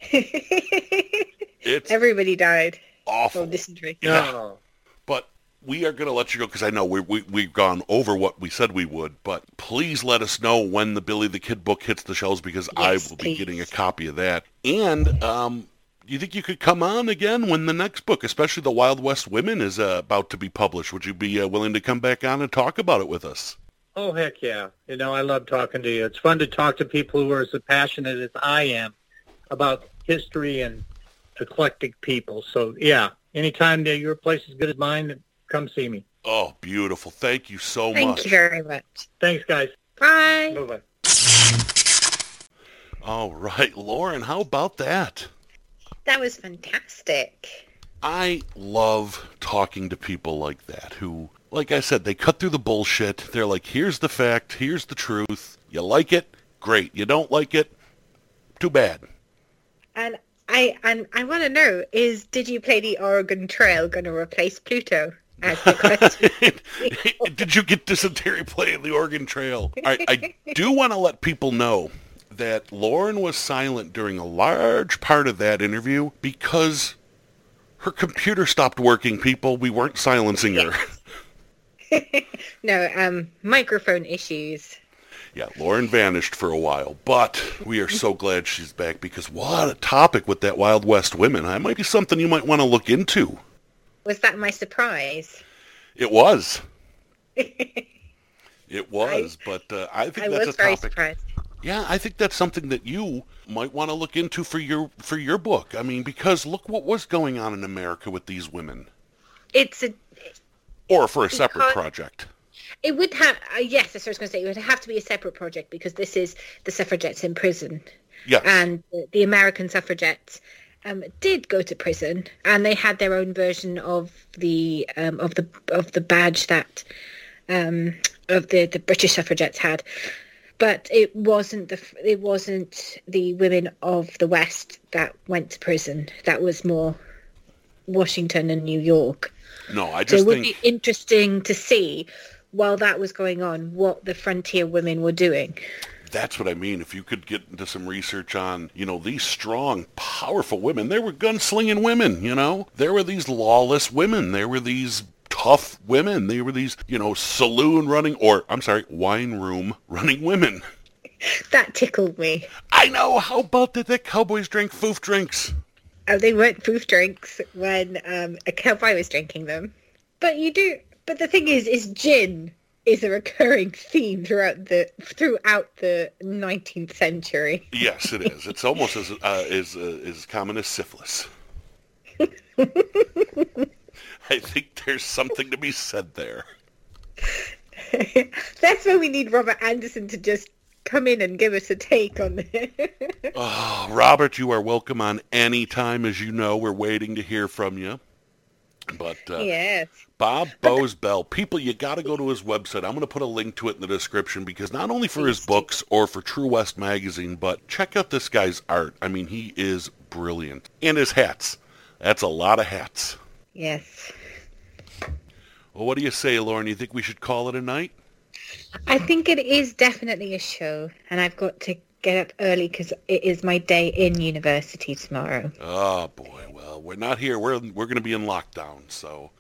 Speaker 1: it's
Speaker 5: everybody died.
Speaker 1: Awful
Speaker 5: dysentery.
Speaker 1: Yeah but we are going to let you go because I know we, we, we've gone over what we said we would, but please let us know when the Billy the Kid book hits the shelves because yes, I will please. be getting a copy of that. And um, you think you could come on again when the next book, especially The Wild West Women, is uh, about to be published? Would you be uh, willing to come back on and talk about it with us?
Speaker 4: Oh, heck yeah. You know, I love talking to you. It's fun to talk to people who are as passionate as I am about history and eclectic people. So yeah, anytime that your place is good as mine, come see me.
Speaker 1: Oh, beautiful. Thank you so
Speaker 2: Thank
Speaker 1: much.
Speaker 2: Thank you very much.
Speaker 4: Thanks, guys.
Speaker 2: Bye.
Speaker 4: Bye bye.
Speaker 1: All right, Lauren, how about that?
Speaker 2: That was fantastic.
Speaker 1: I love talking to people like that who, like I said, they cut through the bullshit. They're like, here's the fact, here's the truth. You like it? Great. You don't like it? Too bad.
Speaker 2: And I and I want to know is did you play the Oregon Trail going to replace Pluto? As the question.
Speaker 1: Did you get dysentery playing the Oregon Trail? I, I do want to let people know that Lauren was silent during a large part of that interview because her computer stopped working, people. We weren't silencing her.
Speaker 2: no, um, microphone issues.
Speaker 1: Yeah, Lauren vanished for a while, but we are so glad she's back because what a topic with that Wild West women. That might be something you might want to look into.
Speaker 2: Was that my surprise?
Speaker 1: It was. It was, but uh, I think
Speaker 2: I
Speaker 1: that's
Speaker 2: was
Speaker 1: a
Speaker 2: very
Speaker 1: topic.
Speaker 2: surprised.
Speaker 1: Yeah, I think that's something that you might want to look into for your for your book. I mean, because look what was going on in America with these women,
Speaker 2: It's a
Speaker 1: or for a separate project.
Speaker 2: It would have, uh, yes, that's what I was going to say. It would have to be a separate project because this is the suffragettes in prison.
Speaker 1: Yes,
Speaker 2: And the, the American suffragettes um, did go to prison and they had their own version of the um, of the of the badge that um, of the, the British suffragettes had. But it wasn't the it wasn't the women of the West that went to prison. That was more Washington and New York.
Speaker 1: no, I
Speaker 2: So
Speaker 1: just
Speaker 2: it would
Speaker 1: think
Speaker 2: be interesting to see while that was going on what the frontier women were doing.
Speaker 1: that's what I mean. If you could get into some research on, you know, these strong, powerful women, they were gunslinging women. You know, there were these lawless women. There were these tough women. They were these, you know, saloon running, or I'm sorry, wine room running women.
Speaker 2: That tickled me.
Speaker 1: I know. How about that? the cowboys drink foof drinks.
Speaker 2: Oh, they weren't proof drinks when um, a cowboy was drinking them. But you do. But the thing is, is gin is a recurring theme throughout the throughout the 19th century.
Speaker 1: Yes, it is. It's almost as uh, as uh, as common as syphilis. I think there's something to be said there.
Speaker 2: That's when we need Robert Anderson to just come in and give us a take on this.
Speaker 1: Oh, Robert, you are welcome on any time. As you know, we're waiting to hear from you. But uh,
Speaker 2: yes.
Speaker 1: Bob Boze Bell, people, you got to go to his website. I'm going to put a link to it in the description because not only for his books or for True West magazine, but check out this guy's art. I mean, he is brilliant. And his hats. That's a lot of hats.
Speaker 2: Yes.
Speaker 1: Well, what do you say, Lauren? You think we should call it a night?
Speaker 2: I think it is definitely a show, and I've got to get up early because it is my day in university tomorrow.
Speaker 1: Oh boy, well we're not here. We're we're going to be in lockdown, so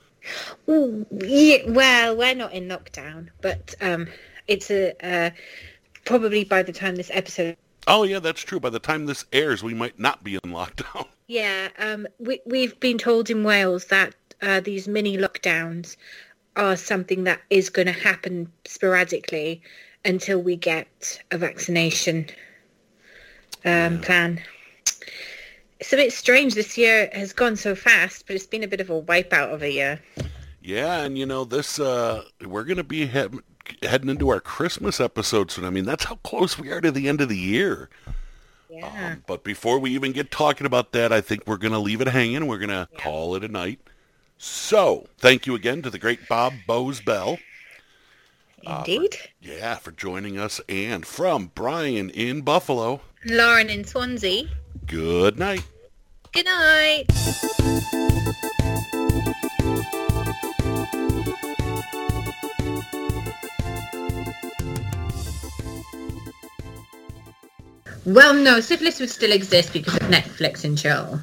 Speaker 2: Ooh, yeah, well, we're not in lockdown, but um, it's a uh, probably by the time this episode.
Speaker 1: oh yeah, that's true. By the time this airs, we might not be in lockdown.
Speaker 2: Yeah, um, we we've been told in Wales that uh, these mini lockdowns are something that is going to happen sporadically until we get a vaccination um, plan. It's a bit strange. This year has gone so fast, but it's been a bit of a wipeout of a year.
Speaker 1: Yeah, and you know this. Uh, we're going to be he- heading into our Christmas episode soon. I mean, that's how close we are to the end of the year.
Speaker 2: Yeah.
Speaker 1: Um, but before we even get talking about that, I think we're going to leave it hanging. We're going to
Speaker 2: Yeah.
Speaker 1: call it a night. So, thank you again to the great Bob Boze Bell.
Speaker 2: Indeed.
Speaker 1: Yeah, for joining us. And from Brian in Buffalo,
Speaker 2: Lauren in Swansea.
Speaker 1: good night.
Speaker 2: Good night.
Speaker 6: Well, no, syphilis would still exist because of Netflix and chill.